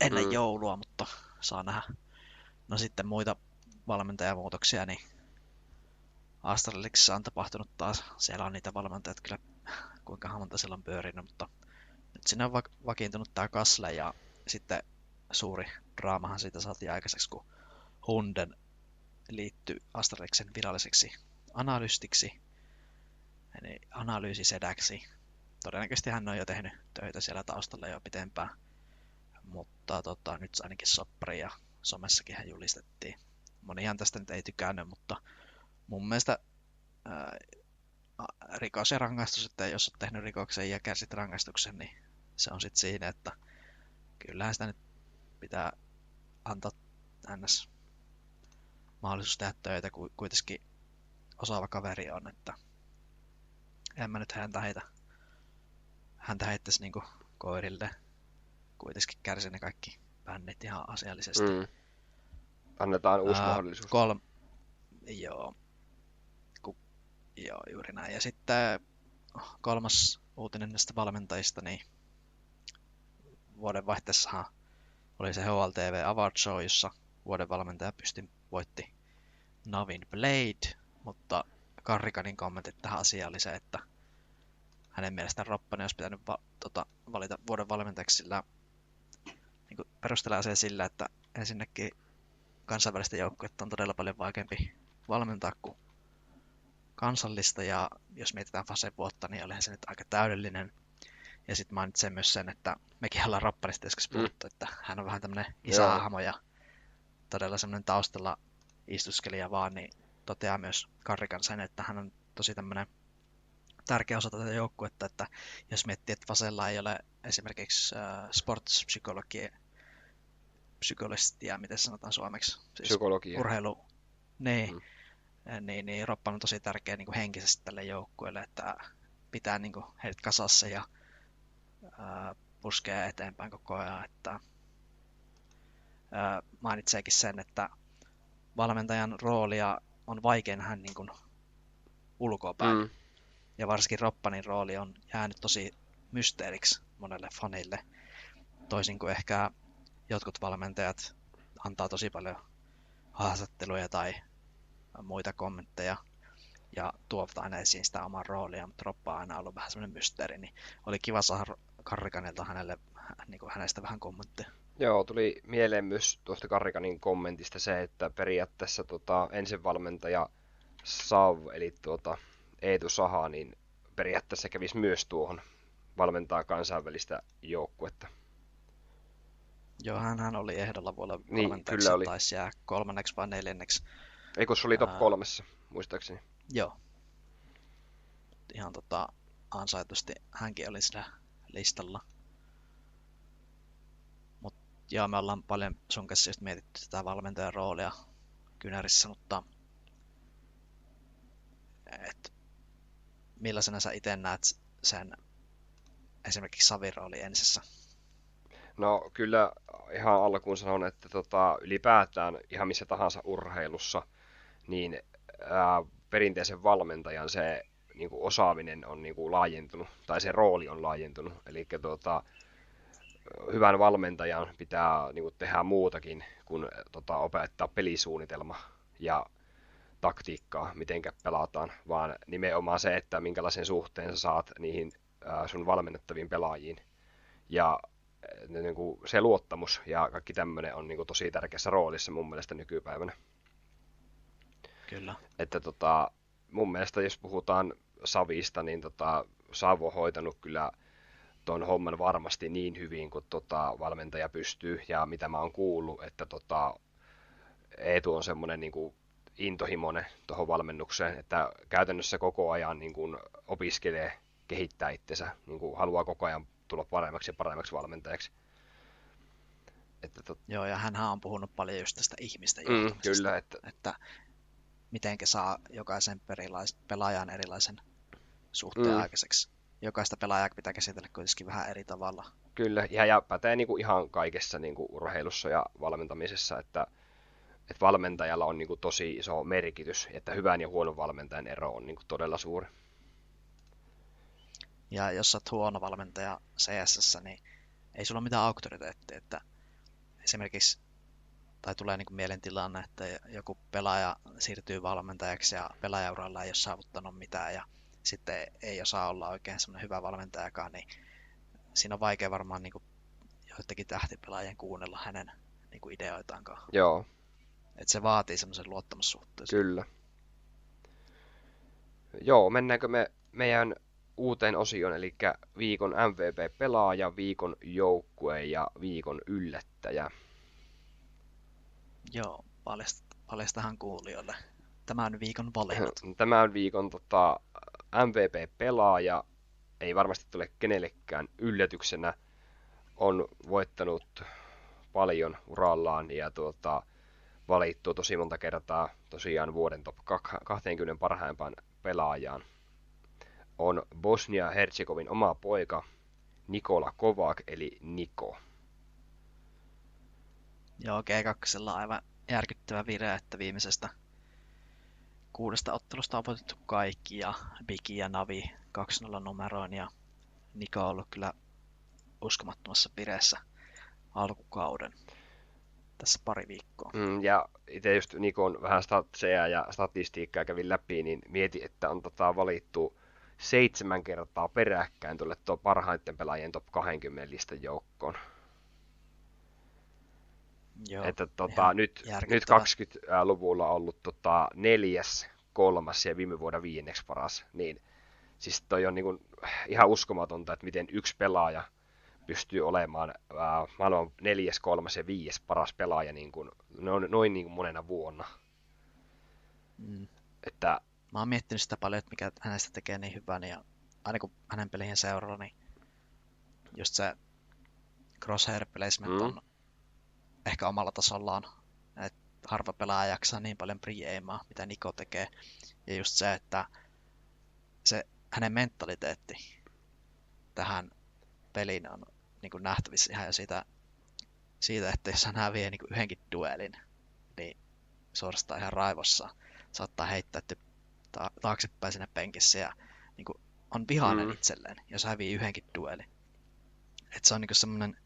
ennen mm. joulua, mutta saa nähdä. No sitten muita valmentajamuutoksia, niin Astralixissa on tapahtunut taas. Siellä on niitä valmentajat kyllä kuinka monta siellä on pyörinyt, mutta nyt sinne on va- vakiintunut tämä Kasle ja sitten suuri draamahan siitä saatiin aikaiseksi, kun Hunden liittyi Astralixen viralliseksi analystiksi, eli analyysisedäksi. Todennäköisesti hän on jo tehnyt töitä siellä taustalla jo pitempään, mutta tota, nyt ainakin soppari ja somessakin hän julistettiin. Monihan tästä nyt ei tykännyt, mutta mun mielestä ää, rikos ja rangaistus, että jos olet tehnyt rikoksen ja kärsit rangaistuksen, niin se on sitten siinä, että kyllähän sitä nyt pitää antaa ns. mahdollisuus tehdä töitä, kun kuitenkin osaava kaveri on, että en mä nyt häntä heitä, häntä heittäisi niinku koirille. Kuitenkin kärsi ne kaikki bännit ihan asiallisesti. Mm. Annetaan uusi uh, mahdollisuus. Kolm... Joo. Ku... Joo, juuri näin. Ja sitten kolmas uutinen näistä valmentajista, niin vuodenvaihteessahan oli se HLTV Award Show, jossa vuoden valmentaja pysty voitti Navin Blade, mutta Karrikanin kommentit tähän asiaan oli se, että hänen mielestään Roppanen olisi pitänyt va- tota, valita vuoden valmentajaksi, sillä niin perustellaan se sillä, että ensinnäkin kansainvälistä joukkuetta on todella paljon vaikeampi valmentaa kuin kansallista, ja jos mietitään Fasen vuotta, niin olihan se nyt aika täydellinen. Ja sitten mainitsen myös sen, että mekin ollaan Rappanista joskus mm. puhuttu, mm. että hän on vähän tämmöinen isähahmo ja todella semmoinen taustalla istuskelija vaan, niin toteaa myös Karrikan sen, että hän on tosi tämmöinen tärkeä osa tätä joukkuetta, että jos miettii, että Vasella ei ole esimerkiksi äh, sportspsykologia, psykologistia, miten sanotaan suomeksi? Siis Psykologia. Urheilu. Niin, mm. niin, niin Roppan on tosi tärkeä niin kuin henkisesti tälle joukkueelle, että pitää niin kuin, heidät kasassa ja äh, puskee eteenpäin koko ajan. Että, äh, mainitseekin sen, että valmentajan roolia on vaikea nähdä niin kuin ulkoapäin. Mm. Ja varsinkin Roppanin rooli on jäänyt tosi mysteeriksi monelle fanille. Toisin kuin ehkä jotkut valmentajat antaa tosi paljon haastatteluja tai muita kommentteja ja tuovat aina esiin sitä omaa roolia, mutta Roppa on aina ollut vähän semmoinen mysteeri, niin oli kiva saada Karrikanilta hänelle, niin kuin hänestä vähän kommentteja. Joo, tuli mieleen myös tuosta Karrikanin kommentista se, että periaatteessa tota, ensivalmentaja Sav, eli tuota, Eetu Saha, niin periaatteessa kävisi myös tuohon valmentaa kansainvälistä joukkuetta. Joo, hän oli ehdolla vuonna niin, kyllä oli. taisi jää kolmanneksi vai neljänneksi. Eikö se oli top kolmessa, muistaakseni? Joo. Ihan tota, ansaitusti hänkin oli siinä listalla. Mut joo, me ollaan paljon sun kanssa just mietitty tätä valmentajan roolia Kynärissä, mutta et, millaisena sä itse näet sen esimerkiksi Savirooli ensissä? No kyllä ihan alkuun sanon, että tota, ylipäätään ihan missä tahansa urheilussa, niin ää, perinteisen valmentajan se niin kuin osaaminen on niin kuin laajentunut, tai se rooli on laajentunut. Eli tota, hyvän valmentajan pitää niin kuin tehdä muutakin kuin tota, opettaa pelisuunnitelma ja taktiikkaa, miten pelataan, vaan nimenomaan se, että minkälaisen suhteen sä saat niihin ää, sun valmennettaviin pelaajiin. Ja niin kuin se luottamus ja kaikki tämmöinen on niin kuin tosi tärkeässä roolissa mun mielestä nykypäivänä. Kyllä. Että tota, mun mielestä jos puhutaan Savista, niin tota, Savo on hoitanut kyllä tuon homman varmasti niin hyvin kuin tota, valmentaja pystyy ja mitä mä oon kuullut, että tota, Eetu on semmoinen niin kuin intohimoinen tuohon valmennukseen, että käytännössä koko ajan niin kuin opiskelee, kehittää itsensä, niin kuin haluaa koko ajan tulla paremmaksi ja paremmaksi valmentajaksi. Että tot... Joo, ja hän on puhunut paljon just tästä ihmistä mm, kyllä, että... että miten saa jokaisen perilais, pelaajan erilaisen suhteen mm. aikaiseksi. Jokaista pelaajaa pitää käsitellä kuitenkin vähän eri tavalla. Kyllä, ja, ja pätee niin kuin ihan kaikessa niin kuin urheilussa ja valmentamisessa, että, että valmentajalla on niin kuin tosi iso merkitys, että hyvän ja huonon valmentajan ero on niin kuin todella suuri. Ja jos olet huono valmentaja CSS, niin ei sulla ole mitään auktoriteettia, että esimerkiksi tai tulee niin mielen tilanne, että joku pelaaja siirtyy valmentajaksi ja pelaajauralla ei ole saavuttanut mitään ja sitten ei osaa olla oikein semmoinen hyvä valmentajakaan, niin siinä on vaikea varmaan niin joidenkin tähtipelaajien kuunnella hänen niin kuin ideoitaankaan. Joo. Että se vaatii semmoisen luottamussuhteen. Kyllä. Joo, mennäänkö me meidän uuteen osioon, eli viikon MVP-pelaaja, viikon joukkue ja viikon yllättäjä. Joo, paljastahan kuulijoille. Tämä on viikon valinnat. [laughs] Tämä on viikon tota, MVP-pelaaja. Ei varmasti tule kenellekään yllätyksenä. On voittanut paljon urallaan ja tuota, valittu tosi monta kertaa tosiaan vuoden top 20 parhaimpaan pelaajaan. On Bosnia-Herzegovin oma poika Nikola Kovac eli Niko. Joo, G2 aivan järkyttävä vire, että viimeisestä kuudesta ottelusta on voitettu kaikki ja Bigi ja Navi 2-0 numeroin ja Niko on ollut kyllä uskomattomassa vireessä alkukauden tässä pari viikkoa. Mm, ja itse just Nikon vähän statseja ja statistiikkaa kävin läpi, niin mieti, että on tota valittu seitsemän kertaa peräkkäin tuolle tuo parhaiten pelaajien top 20 listan joukkoon. Joo, että tota, nyt, nyt 20-luvulla ollut tota, neljäs, kolmas ja viime vuonna viienneksi paras, niin siis toi on niinku ihan uskomatonta, että miten yksi pelaaja pystyy olemaan ää, maailman neljäs, kolmas ja viides paras pelaaja niin kuin, noin, noin niin kuin monena vuonna. Mm. Että, Mä oon miettinyt sitä paljon, että mikä hänestä tekee niin hyvän, ja aina kun hänen pelien seuralla, niin just se crosshair placement mm. on ehkä omalla tasollaan. Et harva pelaaja jaksaa niin paljon pre mitä Niko tekee. Ja just se, että se hänen mentaliteetti tähän peliin on niin kuin nähtävissä ihan jo siitä, siitä, että jos hän häviää niin kuin yhdenkin duelin, niin suorastaan ihan raivossa saattaa heittää ta- taaksepäin sinne penkissä ja niin kuin on vihainen mm. itselleen, jos hävii yhdenkin duelin. Et se on niin semmoinen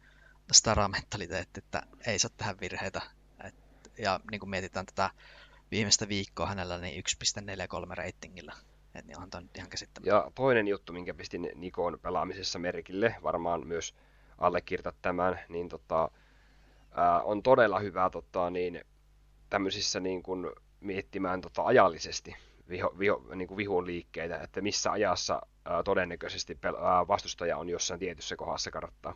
stara-mentaliteetti, että ei saa tehdä virheitä. Et, ja niin kuin mietitään tätä viimeistä viikkoa hänellä, niin 1.43 ratingilla. Et niin onhan tämä nyt ihan käsittämätöntä. Ja toinen juttu, minkä pistin Nikon pelaamisessa merkille, varmaan myös allekirjoitat tämän, niin tota, ää, on todella hyvä tota, niin, tämmöisissä niin kuin, miettimään tota, ajallisesti viho, viho, niin kuin vihun liikkeitä, että missä ajassa ää, todennäköisesti pel- ää, vastustaja on jossain tietyssä kohdassa karttaa.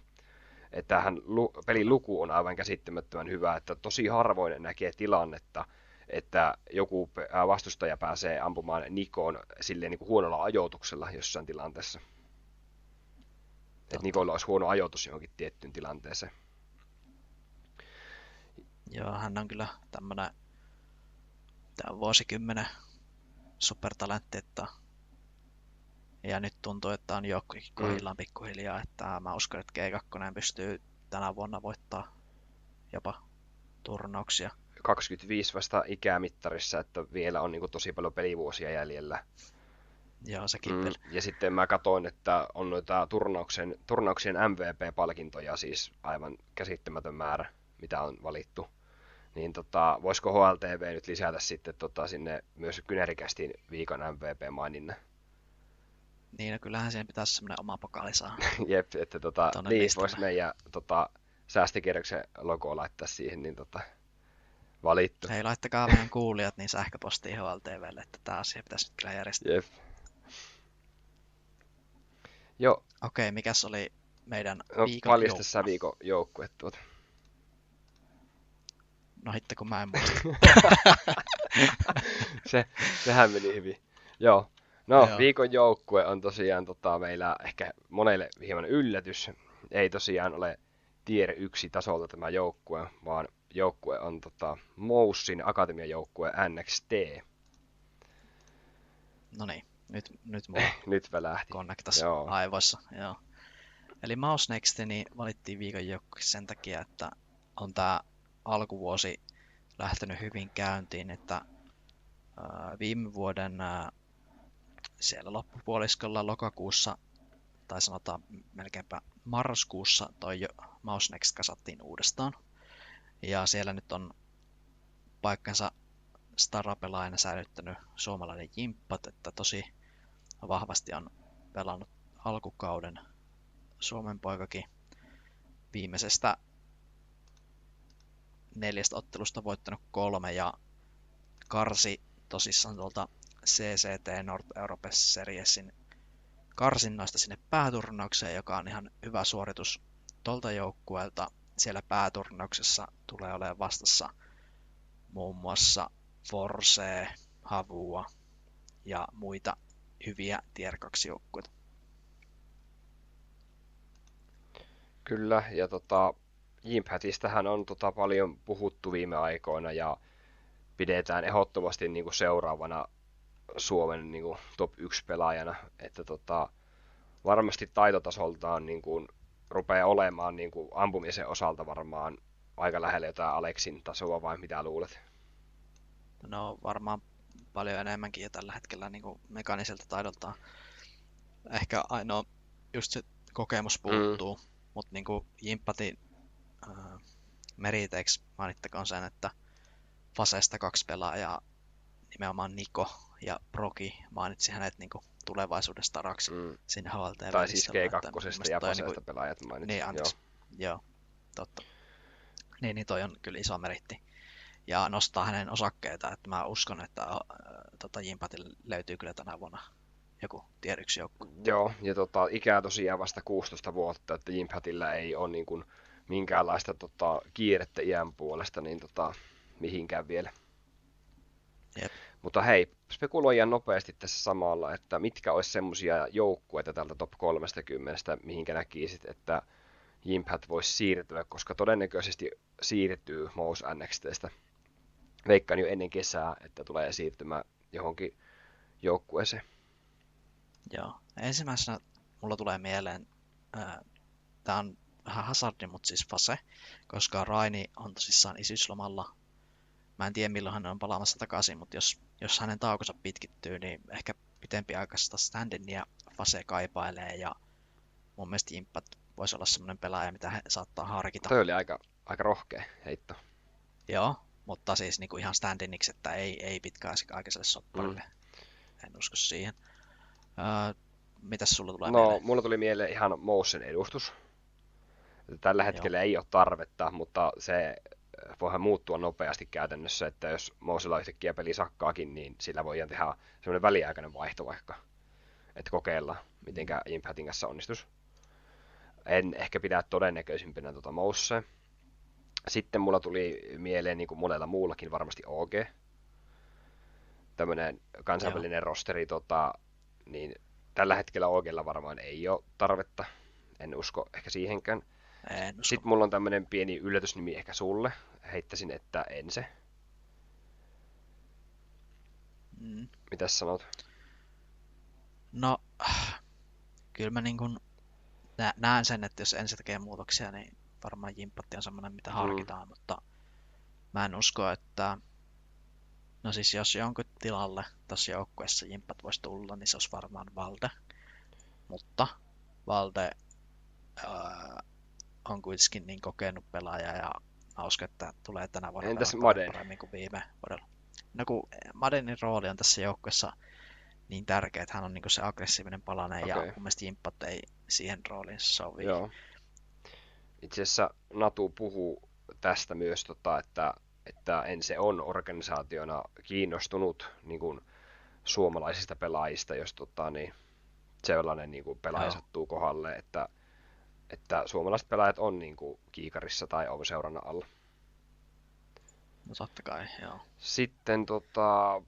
Että tähän lu- pelin luku on aivan käsittämättömän hyvä, että tosi harvoin näkee tilannetta, että joku vastustaja pääsee ampumaan Nikoon silleen niin kuin huonolla ajoituksella jossain tilanteessa. Että Nikolla olisi huono ajoitus johonkin tiettyyn tilanteeseen. Joo, hän on kyllä tämmönen tämä vuosikymmenen supertalentti, että ja nyt tuntuu, että on joukkokin kohdillaan mm. pikkuhiljaa, että mä uskon, että G2 pystyy tänä vuonna voittaa jopa turnauksia. 25 vasta ikämittarissa, että vielä on niin tosi paljon pelivuosia jäljellä. Joo, sekin mm, Ja sitten mä katsoin, että on noita turnauksen, turnauksien MVP-palkintoja siis aivan käsittämätön määrä, mitä on valittu. Niin tota, voisiko HLTV nyt lisätä sitten tota, sinne myös Kynerikästiin viikon MVP-maininnan? Niin, no kyllähän siihen pitäisi semmoinen oma pokaali saa. [laughs] Jep, että tota, niin voisi meidän tota, säästikirjoksen logo laittaa siihen, niin tota, valittu. Hei, laittakaa meidän kuulijat niin sähköpostiin HLTVlle, että tämä asia pitäisi nyt kyllä järjestää. Jep. Joo. Okei, mikäs oli meidän no, viikon paljasta sä viikon joukkue tuota. No hitte, kun mä en muista. [laughs] [laughs] Se, sehän meni hyvin. Joo. No, Joo. viikon joukkue on tosiaan tota, meillä ehkä monelle hieman yllätys. Ei tosiaan ole tier 1 tasolta tämä joukkue, vaan joukkue on tota, Moussin akatemian joukkue NXT. No niin, nyt, nyt mulla nyt välähti. konnektas Joo. aivoissa. Joo. Eli Mouse Next niin valittiin viikon joukkue sen takia, että on tämä alkuvuosi lähtenyt hyvin käyntiin, että viime vuoden siellä loppupuoliskolla lokakuussa, tai sanotaan melkeinpä marraskuussa, toi Mouse Next kasattiin uudestaan. Ja siellä nyt on paikkansa starapelaajana säilyttänyt suomalainen Jimppat, että tosi vahvasti on pelannut alkukauden Suomen poikakin viimeisestä neljästä ottelusta voittanut kolme ja karsi tosissaan tuolta CCT North Europe Seriesin karsinnoista sinne pääturnaukseen, joka on ihan hyvä suoritus tuolta joukkueelta. Siellä pääturnauksessa tulee olemaan vastassa muun muassa Force, Havua ja muita hyviä Tier 2 joukkueita. Kyllä, ja tota, Jimpatistähän on tota, paljon puhuttu viime aikoina ja pidetään ehdottomasti niin kuin seuraavana Suomen niin kuin, top 1 pelaajana, että tota, varmasti taitotasoltaan niin kuin, rupeaa olemaan niin kuin, ampumisen osalta varmaan aika lähellä jotain Aleksin tasoa, vai mitä luulet? No varmaan paljon enemmänkin ja tällä hetkellä niin kuin mekaniselta taidoltaan. Ehkä ainoa just se kokemus puuttuu, mm. mutta niin kuin äh, mainittakoon sen, että Fasesta kaksi pelaajaa, nimenomaan Niko ja Proki, mainitsi hänet niin kuin tulevaisuudesta raksi mm. sinne HLT. Tai siis G2 ja Fasesta niin pelaajat mainitsi. Niin, anteeksi. Joo. Joo, totta. Niin, niin toi on kyllä iso meritti. Ja nostaa hänen osakkeita, että mä uskon, että äh, tota, Jimpatille löytyy kyllä tänä vuonna joku tier joukkue. Joo, ja tota, ikää tosiaan vasta 16 vuotta, että Jimpatilla ei ole niin kuin, minkäänlaista tota, kiirettä iän puolesta niin tota, mihinkään vielä. Jep. Mutta hei, spekuloijan nopeasti tässä samalla, että mitkä olisi semmoisia joukkueita tältä top 30, mihinkä näkisit, että Jimpat voisi siirtyä, koska todennäköisesti siirtyy Mous NXTstä. Veikkaan jo ennen kesää, että tulee siirtymään johonkin joukkueeseen. Joo. Ensimmäisenä mulla tulee mieleen, tämä on vähän hazardi, mutta siis Fase, koska Raini on tosissaan isyyslomalla. Mä en tiedä milloin hän on palaamassa takaisin, mutta jos, jos hänen taukonsa pitkittyy, niin ehkä pitempiaikaista standinia Fase kaipailee ja mun mielestä Impat voisi olla semmoinen pelaaja, mitä he saattaa harkita. Toi oli aika, aika rohkea heitto. Joo, mutta siis niinku ihan standiniksi, että ei, ei pitkäaikaiselle sopparille. Mm. en usko siihen. Öö, mitäs sulla tulee No, mieleen? mulla tuli mieleen ihan motion edustus. Tällä hetkellä ei ole tarvetta, mutta se voihan muuttua nopeasti käytännössä, että jos mousella yhtäkkiä peli sakkaakin, niin sillä voidaan tehdä semmoinen väliaikainen vaihto vaikka, että kokeilla, mitenkä Impactin kanssa onnistus. En ehkä pidä todennäköisimpänä tuota moussea. Sitten mulla tuli mieleen, niin kuin monella muullakin varmasti OG. Tämmöinen kansainvälinen rosteri, tota, niin tällä hetkellä OGlla varmaan ei ole tarvetta. En usko ehkä siihenkään. En usko. Sitten mulla on tämmönen pieni yllätysnimi ehkä sulle. Heittäisin, että Ense. Mm. Mitäs sanot? No, kyllä mä niin kuin nä- näen sen, että jos ensin tekee muutoksia, niin varmaan Jimpatti on semmoinen, mitä harkitaan, mutta mä en usko, että no siis jos jonkun tilalle tässä joukkueessa Jimpat voisi tulla, niin se olisi varmaan Valde, mutta Valde ää, on kuitenkin niin kokenut pelaaja ja uskon, että tulee tänä vuonna Entäs Maden? paremmin kuin viime vuodella. No kun Madenin rooli on tässä joukkueessa niin tärkeä, että hän on niin se aggressiivinen palanen okay. ja mun mielestä Jimpat ei siihen rooliin sovi. Joo. Itse asiassa Natu puhuu tästä myös, tota, että, että Ense on organisaationa kiinnostunut niin kuin, suomalaisista pelaajista, jos tota, niin, sellainen niin kuin, pelaaja Joo. sattuu kohdalle, että, että suomalaiset pelaajat on niin kuin, kiikarissa tai on seurannan alla. No totta kai, joo. Sitten tota,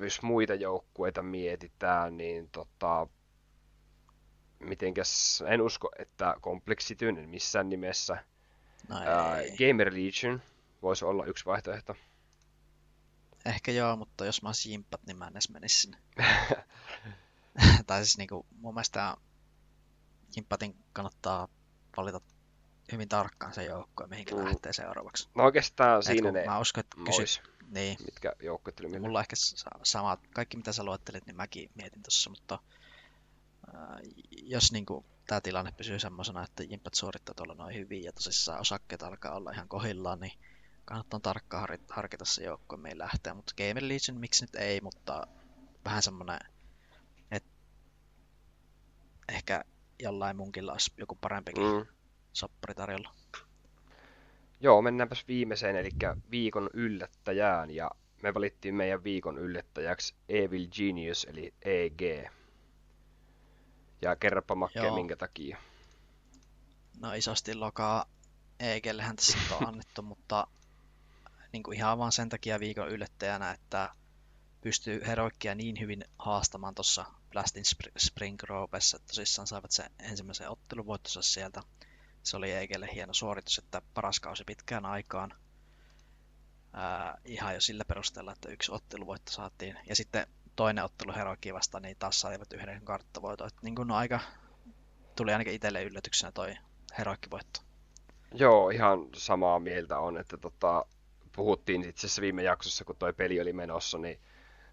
jos muita joukkueita mietitään, niin tota, mitenkäs, en usko, että kompleksityn missään nimessä. No Ää, ei. Gamer Legion voisi olla yksi vaihtoehto. Ehkä joo, mutta jos mä olisin Jimpat, niin mä en edes menisi sinne. [laughs] [laughs] tai siis niinku, mun mielestä Jimpatin kannattaa valita hyvin tarkkaan se joukkue, mihinkä Mm. lähtee seuraavaksi. No oikeastaan Et siinä ne mä uskon, että kysyt, niin, mitkä joukkueet tuli mieleen. mulla on ehkä sa- sama, kaikki mitä sä luettelit, niin mäkin mietin tuossa, mutta ää, jos niinku tämä tilanne pysyy semmoisena, että Jimpat suorittaa tuolla noin hyvin ja tosissaan osakkeet alkaa olla ihan kohillaan, niin kannattaa tarkkaan har- harkita se joukkue, mihin lähtee. Mutta Gamer Legion, miksi nyt ei, mutta vähän semmoinen, että ehkä jollain munkilla olisi joku parempikin mm. Soppari tarjolla. Joo, mennäänpäs viimeiseen, eli viikon yllättäjään, ja me valittiin meidän viikon yllättäjäksi Evil Genius, eli EG. Ja kerropa Makke, Joo. minkä takia. No isosti lokaa Eikellehän tässä on annettu, mutta niin kuin ihan vaan sen takia viikon yllättäjänä, että pystyy heroikkia niin hyvin haastamaan tuossa Blastin Spr- Spring Grovessa, että tosissaan saivat sen ensimmäisen otteluvoittonsa sieltä. Se oli Eikelle hieno suoritus, että paras kausi pitkään aikaan. Ää, ihan jo sillä perusteella, että yksi otteluvoitto saatiin. Ja sitten toinen ottelu Heroikkiin vastaan, niin taas saivat yhden karttavoiton. Että niin kuin no aika tuli ainakin itselle yllätyksenä toi Heroikki-voitto. Joo, ihan samaa mieltä on, että tota, puhuttiin itse asiassa viime jaksossa, kun toi peli oli menossa, niin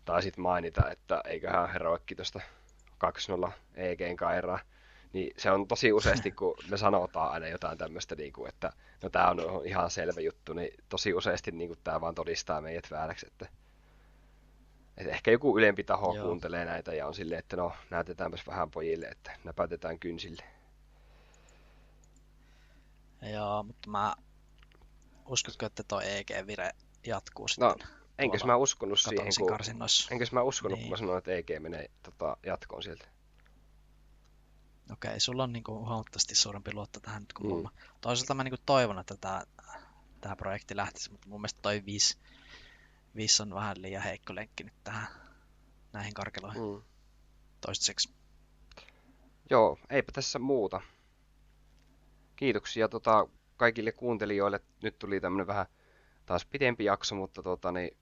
taisit mainita, että eiköhän Heroikki tuosta 2-0 EGn kairaa. Niin se on tosi useasti, kun me sanotaan aina jotain tämmöistä, niin kuin, että no tämä on ihan selvä juttu, niin tosi useasti niin kuin, tämä vaan todistaa meidät vääräksi, että, että ehkä joku ylempi taho Joo. kuuntelee näitä ja on silleen, että no näytetäänpäs vähän pojille, että näpätetään kynsille. Joo, mutta mä uskotko, että toi EG-vire jatkuu No, sitten Enkös mä uskonut siihen, kun karsinnoissa? Enkös mä uskonut, Niin. kun mä sanoin, että EG menee tota, jatkoon sieltä. Okei, sulla on niinku huomattavasti suurempi luotto tähän nyt kuin Mm. mulla. Toisaalta mä niinku toivon, että tää, tää projekti lähtisi, mutta mun mielestä toi 5, 5 on vähän liian heikko lenkki nyt tähän näihin karkeloihin Mm. toistaiseksi. Joo, eipä tässä muuta. Kiitoksia tota, kaikille kuuntelijoille. Nyt tuli tämmönen vähän taas pidempi jakso, mutta tota, niin,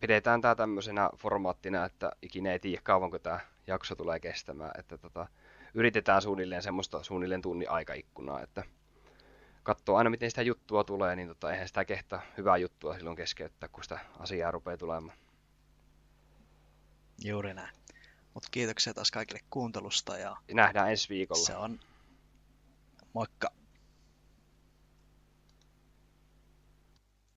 pidetään tää tämmöisenä formaattina, että ikinä ei tiedä kauanko tämä jakso tulee kestämään. Että tota, yritetään suunnilleen semmoista suunnilleen tunnin aikaikkunaa, että katsoo aina miten sitä juttua tulee, niin tota, eihän sitä kehtaa hyvää juttua silloin keskeyttää, kun sitä asiaa rupeaa tulemaan. Juuri näin. Mutta kiitoksia taas kaikille kuuntelusta ja Ja nähdään ensi viikolla. se on moikka!